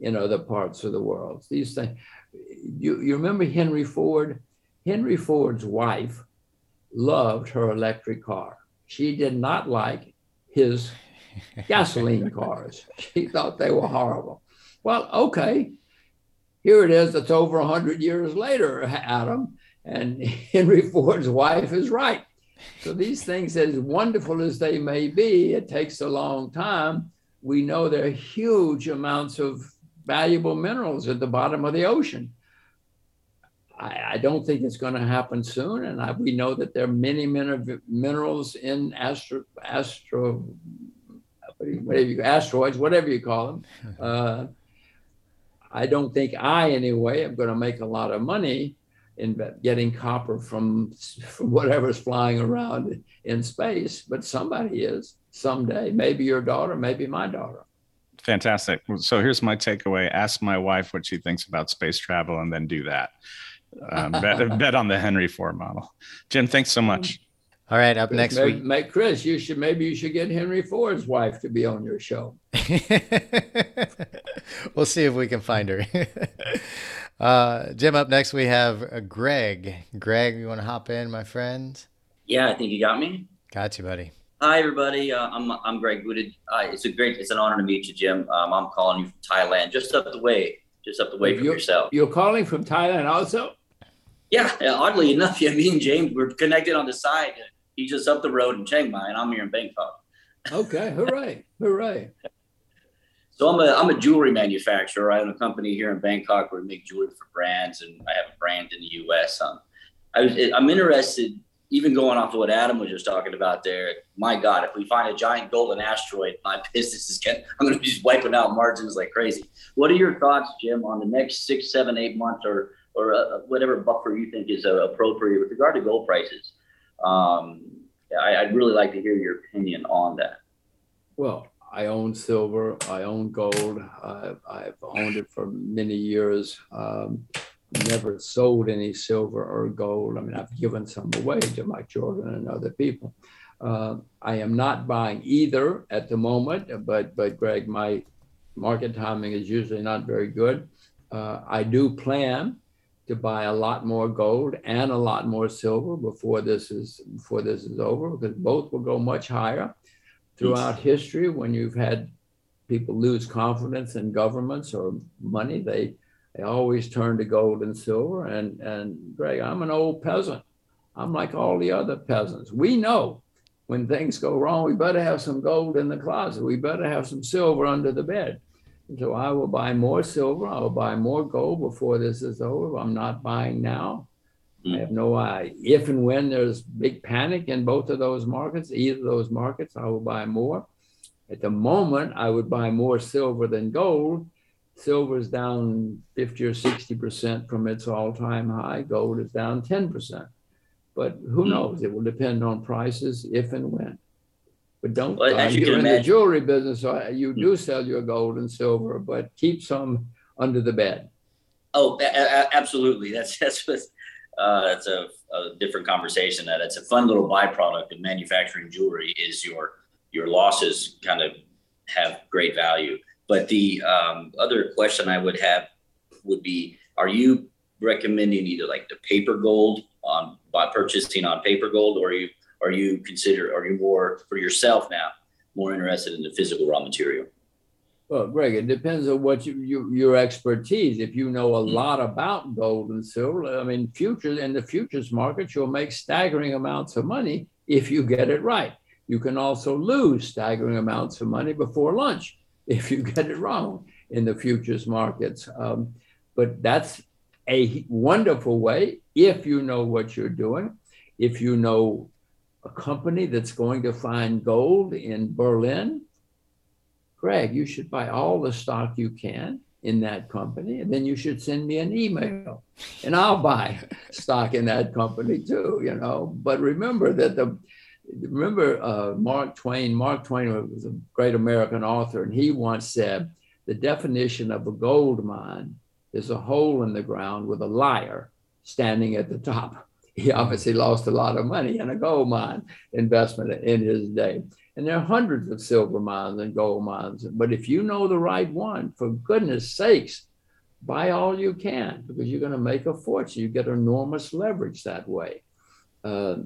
in other parts of the world. These things. You, you remember Henry Ford? Henry Ford's wife loved her electric car. She did not like his gasoline cars. She thought they were horrible. Well, okay, here it is. It's over 100 years later, Adam, and Henry Ford's wife is right. So these things, as wonderful as they may be, it takes a long time. We know there are huge amounts of valuable minerals at the bottom of the ocean. I, I don't think it's going to happen soon, and I, we know that there are many min- minerals in astro astro whatever you asteroids, whatever you call them. Uh, I don't think I, anyway, am going to make a lot of money in getting copper from from whatever's flying around in space, but somebody is someday. Maybe your daughter, maybe my daughter. Fantastic. So here's my takeaway: ask my wife what she thinks about space travel, and then do that. Um, bet, bet on the Henry Ford model. Jim, thanks so much. All right, up next maybe, week. Make Chris, you should maybe you should get Henry Ford's wife to be on your show. we'll see if we can find her. uh, Jim, up next we have uh, Greg. Greg, you want to hop in, my friend? Yeah, I think you got me. Got you, buddy. Hi, everybody. Uh, I'm I'm Greg Booted. Uh, it's a great, it's an honor to meet you, Jim. Um, I'm calling you from Thailand, just up the way, just up the way from you're, yourself. You're calling from Thailand, also. Yeah, yeah, oddly enough, yeah, me and James we're connected on the side. He's just up the road in Chiang Mai, and I'm here in Bangkok. Okay, hooray, hooray! So I'm a I'm a jewelry manufacturer. I own a company here in Bangkok where we make jewelry for brands, and I have a brand in the U.S. Um, I was I'm interested, even going off of what Adam was just talking about there. My God, if we find a giant golden asteroid, my business is getting I'm going to be just wiping out margins like crazy. What are your thoughts, Jim, on the next six, seven, eight months, or or uh, whatever buffer you think is uh, appropriate with regard to gold prices? Um, I, would really like to hear your opinion on that. Well, I own silver. I own gold. Uh, I've owned it for many years. Um, never sold any silver or gold. I mean, I've given some away to my children and other people. Uh, I am not buying either at the moment, but but Greg, my market timing is usually not very good. Uh, I do plan to buy a lot more gold and a lot more silver before this is before this is over because both will go much higher throughout history. When you've had people lose confidence in governments or money they they always turn to gold and silver. And and greg i'm an old peasant. I'm like all the other peasants. We know when things go wrong we better have some gold in the closet. We better have some silver under the bed so I will buy more silver. I will buy more gold before this is over. I'm not buying now. I mm. have no idea. If and when there's big panic in both of those markets, either of those markets, I will buy more. At the moment, I would buy more silver than gold. Silver is down 50 or 60% from its all time high. Gold is down 10%. But who mm. knows? It will depend on prices if and when. But don't, Well, uh, as you you're in the jewelry business, so you do sell your gold and silver, but keep some under the bed. Oh, a- a- absolutely. That's that's what, uh, that's a, a different conversation. That it's a fun little byproduct of manufacturing jewelry is your your losses kind of have great value. But the um, other question I would have would be: Are you recommending either like the paper gold on by purchasing on paper gold, or are you are you consider are you more for yourself now more interested in the physical raw material? Well, Greg, it depends on what you, you your expertise. If you know a lot about gold and silver, I mean, futures in the futures market, you'll make staggering amounts of money if you get it right. You can also lose staggering amounts of money before lunch if you get it wrong in the futures markets. Um, but that's a wonderful way if you know what you're doing. If you know a company that's going to find gold in Berlin, Greg, you should buy all the stock you can in that company, and then you should send me an email, and I'll buy stock in that company too. You know, but remember that the remember uh, Mark Twain. Mark Twain was a great American author, and he once said the definition of a gold mine is a hole in the ground with a liar standing at the top. He obviously lost a lot of money in a gold mine investment in his day. And there are hundreds of silver mines and gold mines. But if you know the right one, for goodness sakes, buy all you can because you're going to make a fortune. You get enormous leverage that way. Uh,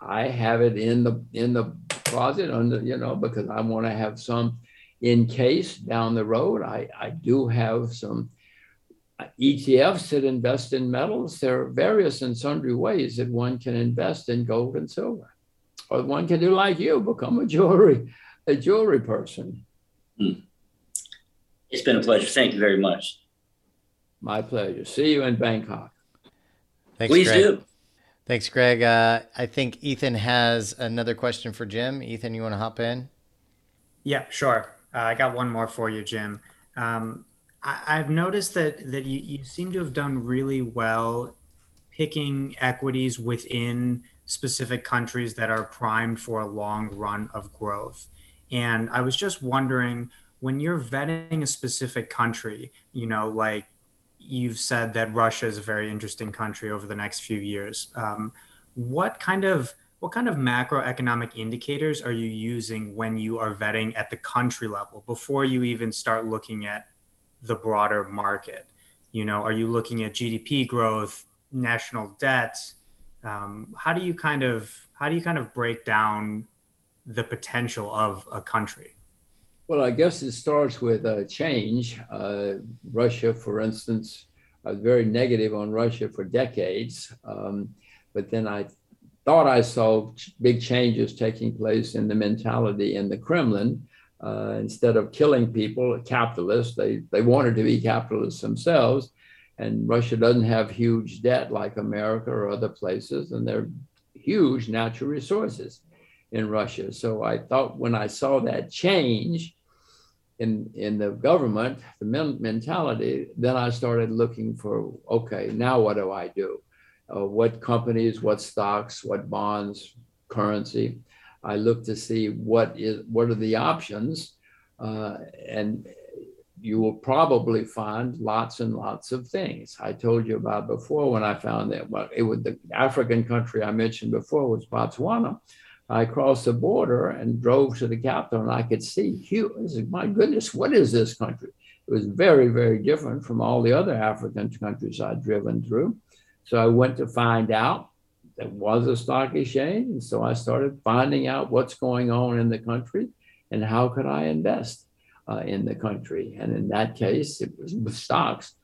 I have it in the in the closet under you know because I want to have some in case down the road. I I do have some ETFs that invest in metals. There are various and sundry ways that one can invest in gold and silver or one can do like you, become a jewelry, a jewelry person. Hmm. It's been a pleasure. Thank you very much. My pleasure. See you in Bangkok. Thanks, Please Greg. do. Thanks, Greg. Uh, I think Ethan has another question for Jim. Ethan, you want to hop in? Yeah, sure. Uh, I got one more for you, Jim. Um, I, I've noticed that that you, you seem to have done really well picking equities within specific countries that are primed for a long run of growth. And I was just wondering when you're vetting a specific country, you know, like you've said that Russia is a very interesting country over the next few years. Um, what kind of what kind of macroeconomic indicators are you using when you are vetting at the country level before you even start looking at the broader market? You know, are you looking at GDP growth, national debt? Um, how do you kind of how do you kind of break down the potential of a country? Well, I guess it starts with a change. Uh, Russia, for instance, I was very negative on Russia for decades, um, but then I thought I saw big changes taking place in the mentality in the Kremlin. Uh, instead of killing people, capitalists, they, they wanted to be capitalists themselves. And Russia doesn't have huge debt like America or other places, and they're huge natural resources in Russia. So I thought when I saw that change in, in the government, the men- mentality, then I started looking for okay, now what do I do? Uh, what companies, what stocks, what bonds, currency? I look to see what is what are the options, uh, and you will probably find lots and lots of things. I told you about before when I found that well, it was the African country I mentioned before was Botswana. I crossed the border and drove to the capital, and I could see huge. My goodness, what is this country? It was very, very different from all the other African countries I'd driven through. So I went to find out there was a stock exchange, and so I started finding out what's going on in the country and how could I invest uh, in the country. And in that case, it was with stocks.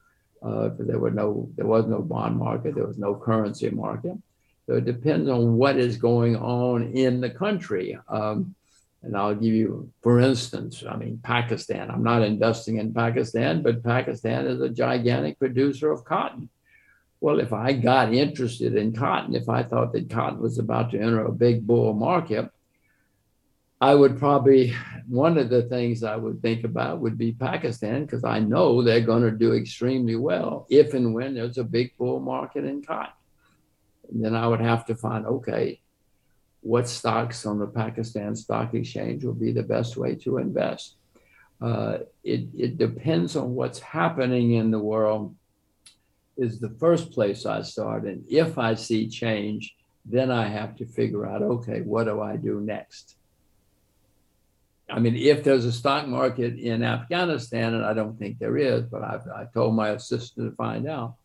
Uh, there were no, there was no bond market, there was no currency market. So it depends on what is going on in the country. Um, and I'll give you, for instance, I mean, Pakistan. I'm not investing in Pakistan, but Pakistan is a gigantic producer of cotton. Well, if I got interested in cotton, if I thought that cotton was about to enter a big bull market, I would probably, one of the things I would think about would be Pakistan, because I know they're going to do extremely well if and when there's a big bull market in cotton. And then I would have to find, okay, what stocks on the Pakistan Stock Exchange will be the best way to invest. Uh, it, it depends on what's happening in the world is the first place I start. And if I see change, then I have to figure out, okay, what do I do next? I mean, if there's a stock market in Afghanistan, and I don't think there is, but I've, I told my assistant to find out,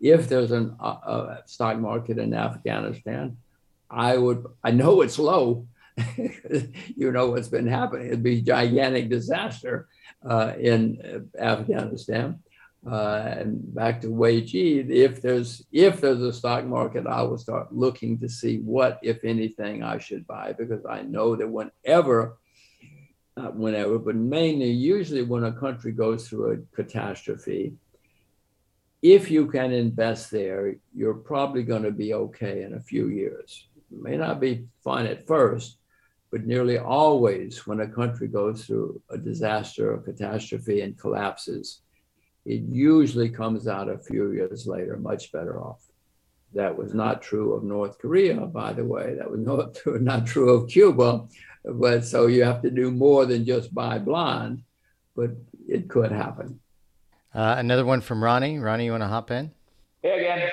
if there's a, a uh, uh, stock market in Afghanistan, I would, I know it's low. you know what's been happening. It'd be gigantic disaster uh, in uh, Afghanistan. Uh, and back to wage if there's if there's a stock market, I will start looking to see what, if anything, I should buy because I know that whenever, not whenever, but mainly usually when a country goes through a catastrophe, if you can invest there, you're probably going to be okay in a few years. It may not be fun at first, but nearly always when a country goes through a disaster or catastrophe and collapses, it usually comes out a few years later much better off. That was not true of North Korea, by the way. That was not, not true of Cuba. But so you have to do more than just buy blind, but it could happen. Uh, another one from Ronnie. Ronnie, you want to hop in? Hey again.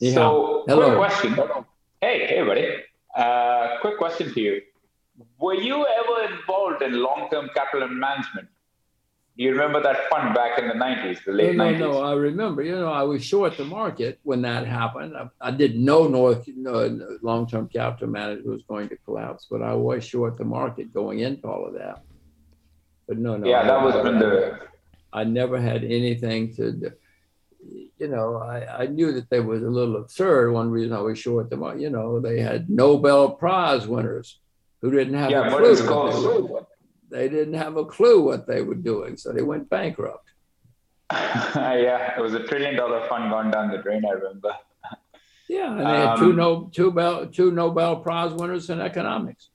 Yeah. So, Hello. quick question. Hey, hey, buddy. Uh, quick question to you. Were you ever involved in long-term capital management? You remember that fund back in the 90s, the late no, 90s? no, no. I remember. You know, I was short the market when that happened. I, I didn't know North no, long-term capital management was going to collapse, but I was short the market going into all of that. But no, no. Yeah, I- that was I- when the I never had anything to, do- you know, I, I knew that they was a little absurd. One reason I was short the market, you know, they had Nobel Prize winners who didn't have yeah, a but clue what they called they didn't have a clue what they were doing, so they went bankrupt. yeah, it was a trillion dollar fund gone down the drain. I remember. Yeah, and they had two no two Bell two Nobel Prize winners in economics.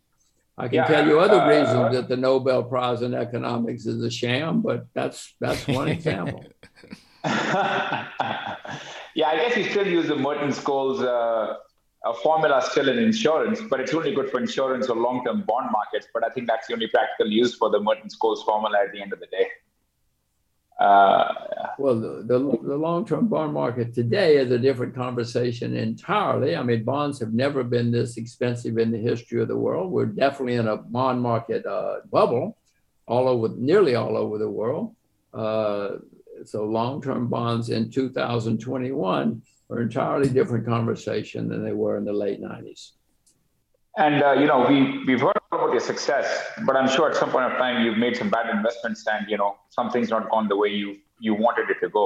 I can Yeah, tell you other uh, reasons that the Nobel Prize in economics is a sham, but that's that's one example. yeah, I guess you still use the Merton Scholes uh, uh, formula still in insurance, but it's only good for insurance or long-term bond markets. But I think that's the only practical use for the Merton Scholes formula at the end of the day. Uh, Well, the, the, the long-term bond market today is a different conversation entirely. I mean, bonds have never been this expensive in the history of the world. We're definitely in a bond market uh, bubble all over, nearly all over the world. Uh, so long-term bonds in 2021 are entirely different conversation than they were in the late 90s. and uh, you know, we we've heard about your success, but I'm sure at some point of time you've made some bad investments, and you know, something's not gone the way you you wanted it to go.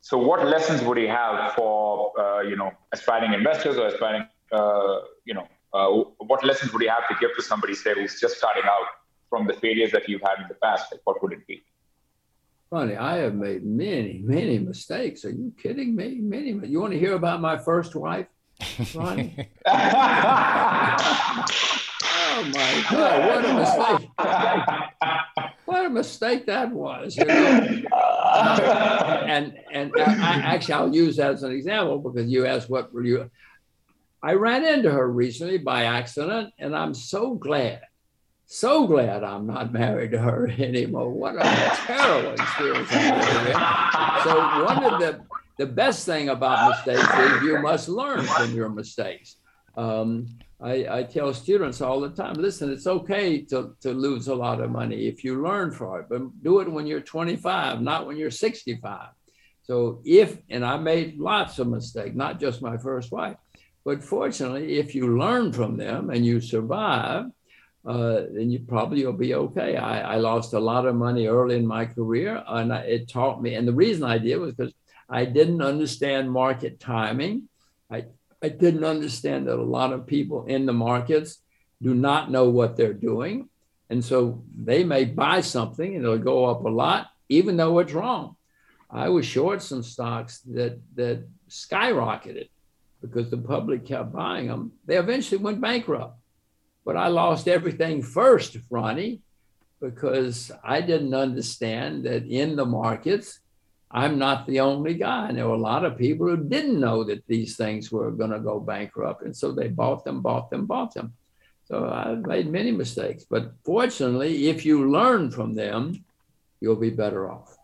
So, what lessons would you have for uh, you know aspiring investors or aspiring uh, you know uh, what lessons would you have to give to somebody say who's just starting out from the failures that you've had in the past? Like, what would it be? Funny, I have made many, many mistakes. Are you kidding me? Many. You want to hear about my first wife, Ronnie? oh my God! What a mistake! What a mistake that was. You know? and and I, actually, I'll use that as an example because you asked what were you. I ran into her recently by accident, and I'm so glad, so glad I'm not married to her anymore. What a terrible experience! So one of the the best thing about mistakes is you must learn from your mistakes. Um, I, I, tell students all the time, listen, it's okay to, to lose a lot of money if you learn from it, but do it when you're 25, not when you're 65. So if, and I made lots of mistakes, not just my first wife, but fortunately, if you learn from them and you survive, uh, then you probably will be okay. I, I, lost a lot of money early in my career, and it taught me. And the reason I did was because I didn't understand market timing. I, I didn't understand that a lot of people in the markets do not know what they're doing. And so they may buy something and it'll go up a lot, even though it's wrong. I was short some stocks that, that skyrocketed because the public kept buying them. They eventually went bankrupt. But I lost everything first, Ronnie, because I didn't understand that in the markets, I'm not the only guy. And there were a lot of people who didn't know that these things were going to go bankrupt. And so they bought them, bought them, bought them. So I've made many mistakes. But fortunately, if you learn from them, you'll be better off.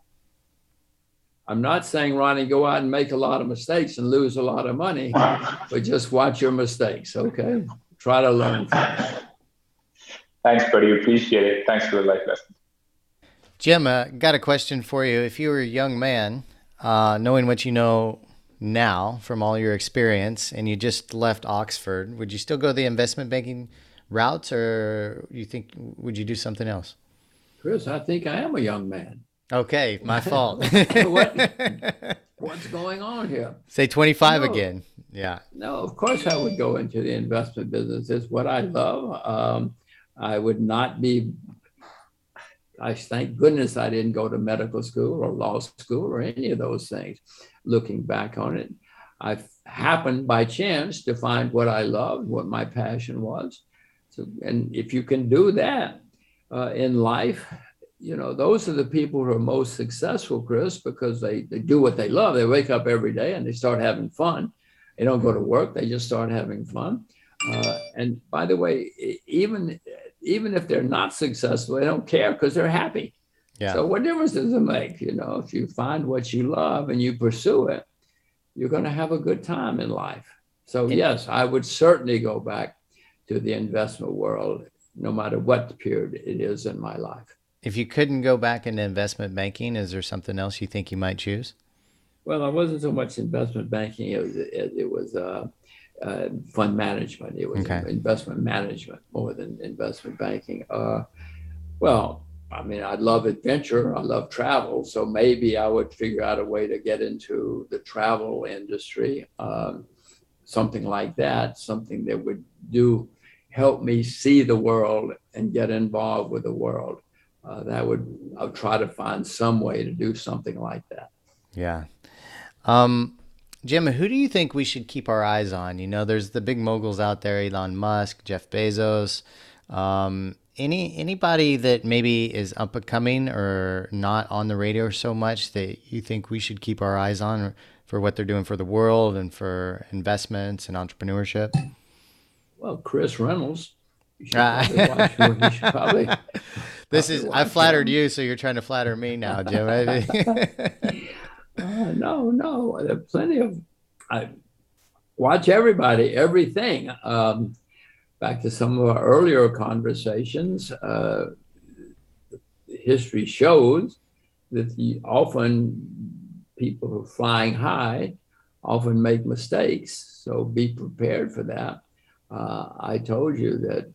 I'm not saying, Ronnie, go out and make a lot of mistakes and lose a lot of money, but just watch your mistakes, okay? Try to learn from them. Thanks, buddy. Appreciate it. Thanks for the life lesson. Jim, uh, got a question for you. If you were a young man, uh, knowing what you know now from all your experience, and you just left Oxford, would you still go the investment banking routes, or you think would you do something else? Chris, I think I am a young man. Okay, my fault. what, what's going on here? Say 25 No. again. Yeah. No, of course I would go into the investment business. It's what I love. Um, I would not be. I thank goodness I didn't go to medical school or law school or any of those things. Looking back on it, I happened by chance to find what I loved, what my passion was. So, and if you can do that uh, in life, you know, those are the people who are most successful, Chris, because they, they do what they love. They wake up every day and they start having fun. They don't go to work, they just start having fun. Uh, and by the way, even even if they're not successful, they don't care because they're happy. Yeah. So what difference does it make? You know, if you find what you love and you pursue it, you're going to have a good time in life. So yes, I would certainly go back to the investment world, no matter what period it is in my life. If you couldn't go back into investment banking, is there something else you think you might choose? Well, I wasn't so much investment banking; it was it, it was uh, uh, fund management. It was Okay. investment management more than investment banking. Uh, well, I mean, I love adventure. I love travel. So maybe I would figure out a way to get into the travel industry, um, something like that, something that would do help me see the world and get involved with the world uh, that would I'll try to find some way to do something like that. Yeah. Um, Jim, who do you think we should keep our eyes on? You know, there's the big moguls out there, Elon Musk, Jeff Bezos. Um, any anybody that maybe is up and coming or not on the radar so much that you think we should keep our eyes on for what they're doing for the world and for investments and entrepreneurship? Well, Chris Reynolds. You should probably watch. You should probably- this is I flattered you, so you're trying to flatter me now, Jim. Uh, no, no, there are plenty of. I watch everybody, everything. Um, back to some of our earlier conversations, uh, history shows that the, often people who are flying high often make mistakes. So be prepared for that. Uh, I told you that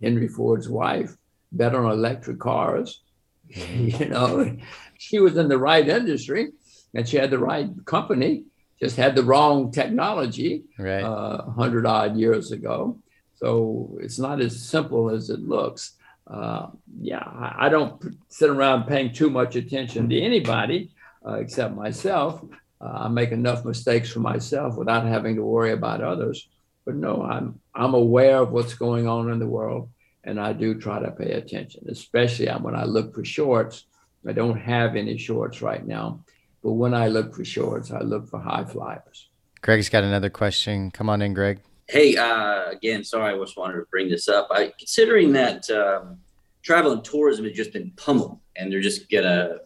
Henry Ford's wife bet on electric cars. you know, she was in the right industry and she had the right company, just had the wrong technology right. uh, 100 odd years ago. So it's not as simple as it looks. Uh, yeah, I, I don't sit around paying too much attention to anybody uh, except myself. Uh, I make enough mistakes for myself without having to worry about others. But no, I'm I'm aware of what's going on in the world, and I do try to pay attention, especially when I look for shorts. I don't have any shorts right now, but when I look for shorts, I look for high flyers. Greg's got another question. Come on in, Greg. Hey, uh, again, sorry, I just wanted to bring this up. I, considering that um, travel and tourism has just been pummeled, and they're just gonna,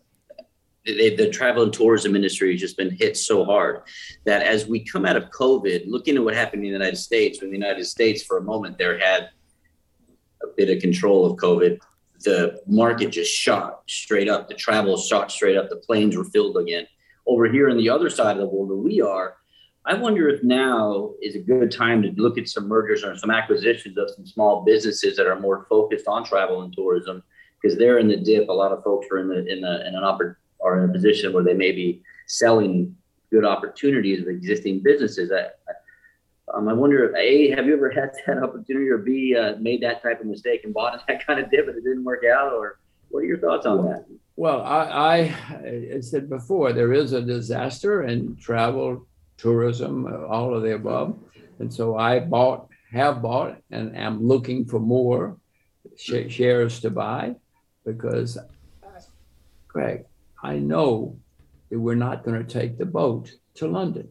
they, the travel and tourism industry has just been hit so hard that as we come out of COVID, looking at what happened in the United States, when the United States for a moment there had a bit of control of COVID, the market just shot straight up. The travel shot straight up. The planes were filled again. Over here on the other side of the world where we are, I wonder if now is a good time to look at some mergers or some acquisitions of some small businesses that are more focused on travel and tourism, because they're in the dip. A lot of folks are in the in, the, in an oppor- are in a position where they may be selling good opportunities of existing businesses. I, um, I wonder if A, have you ever had that opportunity, or B, uh, made that type of mistake and bought that kind of dip and it didn't work out, or what are your thoughts on that? Well, I, I, said before, there is a disaster in travel, tourism, all of the above. And so I bought, have bought, and am looking for more sh- shares to buy because, Greg, I know that we're not going to take the boat to London.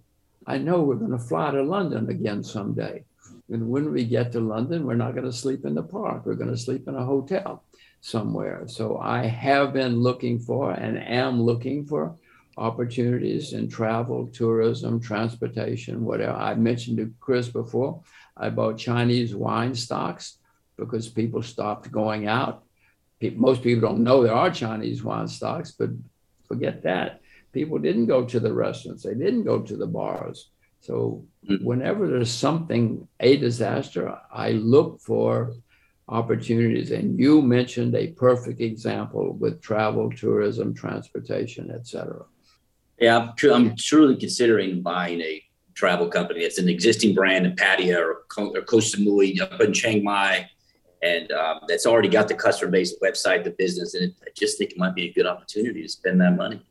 I know we're going to fly to London again someday. And when we get to London, we're not going to sleep in the park. We're going to sleep in a hotel somewhere. So I have been looking for and am looking for opportunities in travel, tourism, transportation, whatever. I mentioned to Chris before, I bought Chinese wine stocks because people stopped going out. Most people don't know there are Chinese wine stocks, but forget that. People didn't go to the restaurants, they didn't go to the bars. So whenever there's something, a disaster, I look for opportunities. And you mentioned a perfect example with travel, tourism, transportation, etc. Yeah, I'm, tru- I'm truly considering buying a travel company that's an existing brand in Pattaya or, Ko- or Koh Samui up in Chiang Mai, and um, that's already got the customer base, website, the business, and it, I just think it might be a good opportunity to spend that money.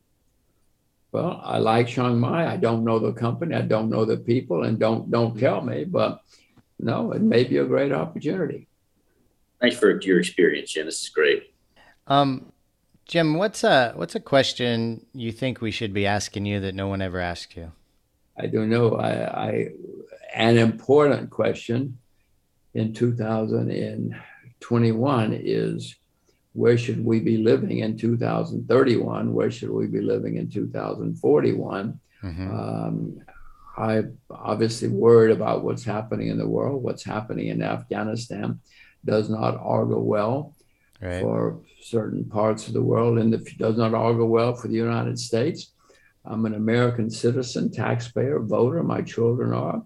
Well, I like Chiang Mai. I don't know the company. I don't know the people, and don't don't tell me. But no, it may be a great opportunity. Thanks for your experience, Jim. This is great. Um, Jim, what's a what's a question you think we should be asking you that no one ever asked you? I don't know. I, I an important question in 2021 is where should we be living in 2031? Where should we be living in 2041? Mhm. Um, I'm obviously worried about what's happening in the world, what's happening in Afghanistan does not augur well Right. for certain parts of the world and it does not augur well for the United States. I'm an American citizen, taxpayer, voter. My children are.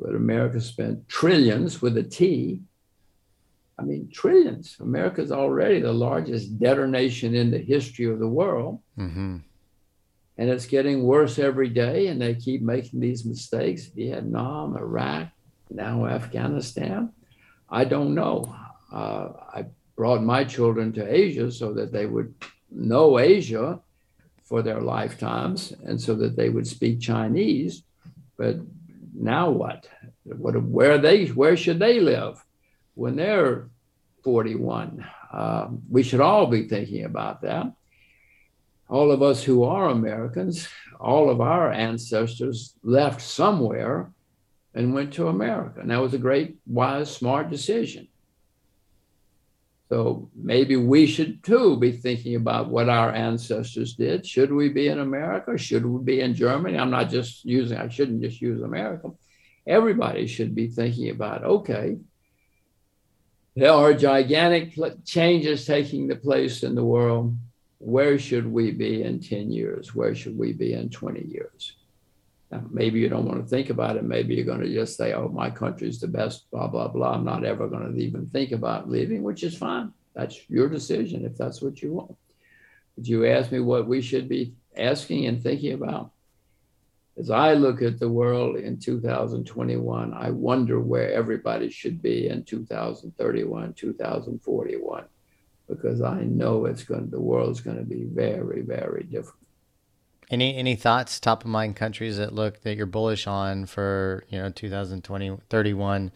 But America spent trillions with a T. I mean, trillions. America's already the largest debtor nation in the history of the world. Mm-hmm. And it's getting worse every day. And they keep making these mistakes Vietnam, Iraq, now Afghanistan. I don't know. Uh, I brought my children to Asia so that they would know Asia for their lifetimes and so that they would speak Chinese. But now what? What where they where should they live when they're 41? Uh, we should all be thinking about that. All of us who are Americans, all of our ancestors left somewhere and went to America. And that was a great, wise, smart decision. So maybe we should too be thinking about what our ancestors did. Should we be in America? Should we be in Germany? I'm not just using, I shouldn't just use America. Everybody should be thinking about okay, there are gigantic changes taking the place in the world. Where should we be in 10 years? Where should we be in 20 years? Now, maybe you don't want to think about it. Maybe you're going to just say, oh, my country's the best, blah, blah, blah. I'm not ever going to even think about leaving, which is fine. That's your decision if that's what you want. But you ask me what we should be asking and thinking about. As I look at the world in 2021, I wonder where everybody should be in 2031, 2041, because I know it's going the world's going to be very, very different. Any any thoughts, top of mind countries that look that you're bullish on for you know 2020 31?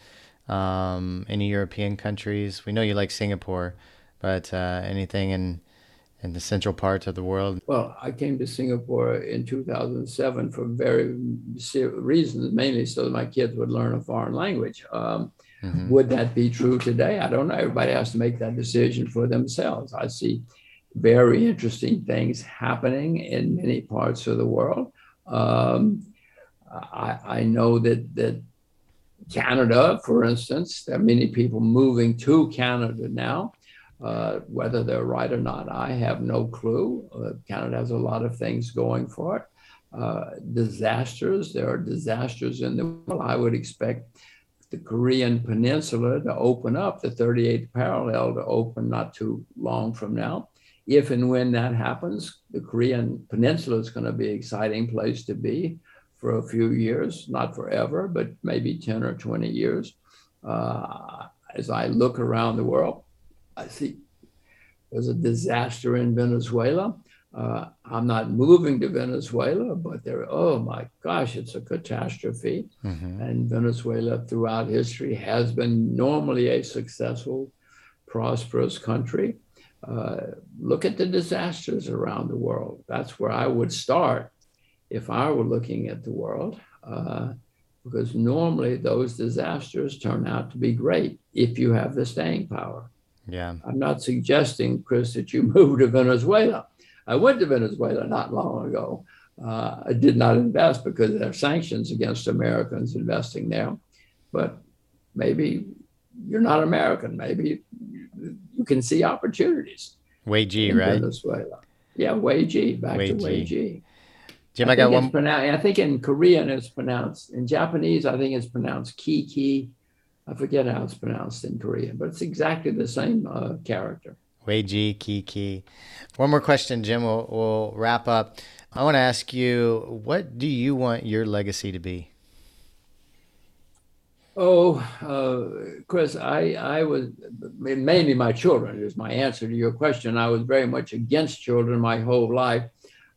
Um, any European countries? We know you like Singapore, but uh, anything in in the central parts of the world? Well, I came to Singapore in 2007 for very reasons, mainly so that my kids would learn a foreign language. Um, mm-hmm. Would that be true today? I don't know. Everybody has to make that decision for themselves. I see very interesting things happening in many parts of the world. Um, I, I, know that that Canada, for instance, there are many people moving to Canada now. Uh, whether they're right or not, I have no clue. Uh, Canada has a lot of things going for it. Uh, disasters, there are disasters in the world. I would expect the Korean Peninsula to open up, the 38th parallel to open not too long from now if and when that happens, the Korean Peninsula is going to be an exciting place to be for a few years, not forever, but maybe 10 or 20 years. Uh, as I look around the world, I see there's a disaster in Venezuela. Uh, I'm not moving to Venezuela, but there, oh my gosh, it's a catastrophe. Mm-hmm. And Venezuela throughout history has been normally a successful, prosperous country. Uh, look at the disasters around the world. That's where I would start if I were looking at the world, uh, because normally those disasters turn out to be great if you have the staying power. Yeah. I'm not suggesting, Chris, that you move to Venezuela. I went to Venezuela not long ago. Uh, I did not invest because there are sanctions against Americans investing there. But maybe you're not American. Maybe you can see opportunities. Wei Ji, right? Venezuela. Yeah, Wei Ji. Back Wei to Wei Ji. Jim, I, I got one. I think in Korean it's pronounced. In Japanese, I think it's pronounced Kiki. I forget how it's pronounced in Korean, but it's exactly the same uh, character. Wei Ji, Kiki. One more question, Jim. We'll, we'll wrap up. I want to ask you, what do you want your legacy to be? Oh, uh, Chris, I, I was mainly my children is my answer to your question. I was very much against children my whole life.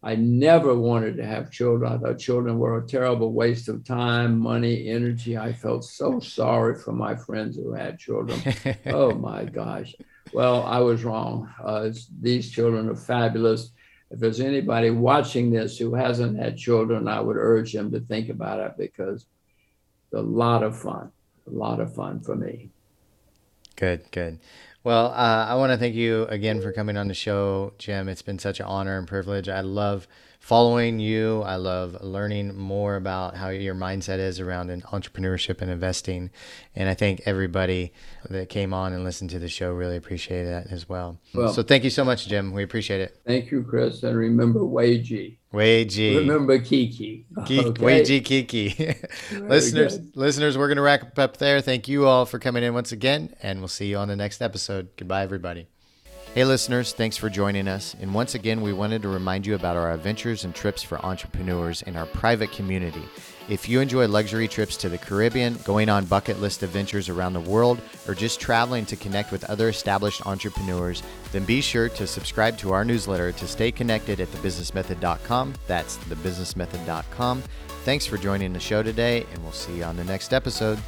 I never wanted to have children. I thought children were a terrible waste of time, money, energy. I felt so sorry for my friends who had children. oh my gosh. Well, I was wrong. Uh, these children are fabulous. If there's anybody watching this who hasn't had children, I would urge them to think about it because it's a lot of fun, a lot of fun for me. Good, good. Well, uh, I want to thank you again for coming on the show, Jim. It's been such an honor and privilege. I love following you. I love learning more about how your mindset is around entrepreneurship and investing. And I think everybody that came on and listened to the show really appreciated that as well. well so thank you so much, Jim. We appreciate it. Thank you, Chris. And remember Wei. Wei Ji. Remember Kiki. okay. Wei Kiki. listeners, good. listeners, we're going to wrap up there. Thank you all for coming in once again, and we'll see you on the next episode. Goodbye, everybody. Hey, listeners, thanks for joining us. And once again, we wanted to remind you about our adventures and trips for entrepreneurs in our private community If you enjoy luxury trips to the Caribbean, going on bucket list adventures around the world, or just traveling to connect with other established entrepreneurs, then be sure to subscribe to our newsletter to stay connected at thebusinessmethod.com. That's thebusinessmethod.com. Thanks for joining the show today, and we'll see you on the next episode.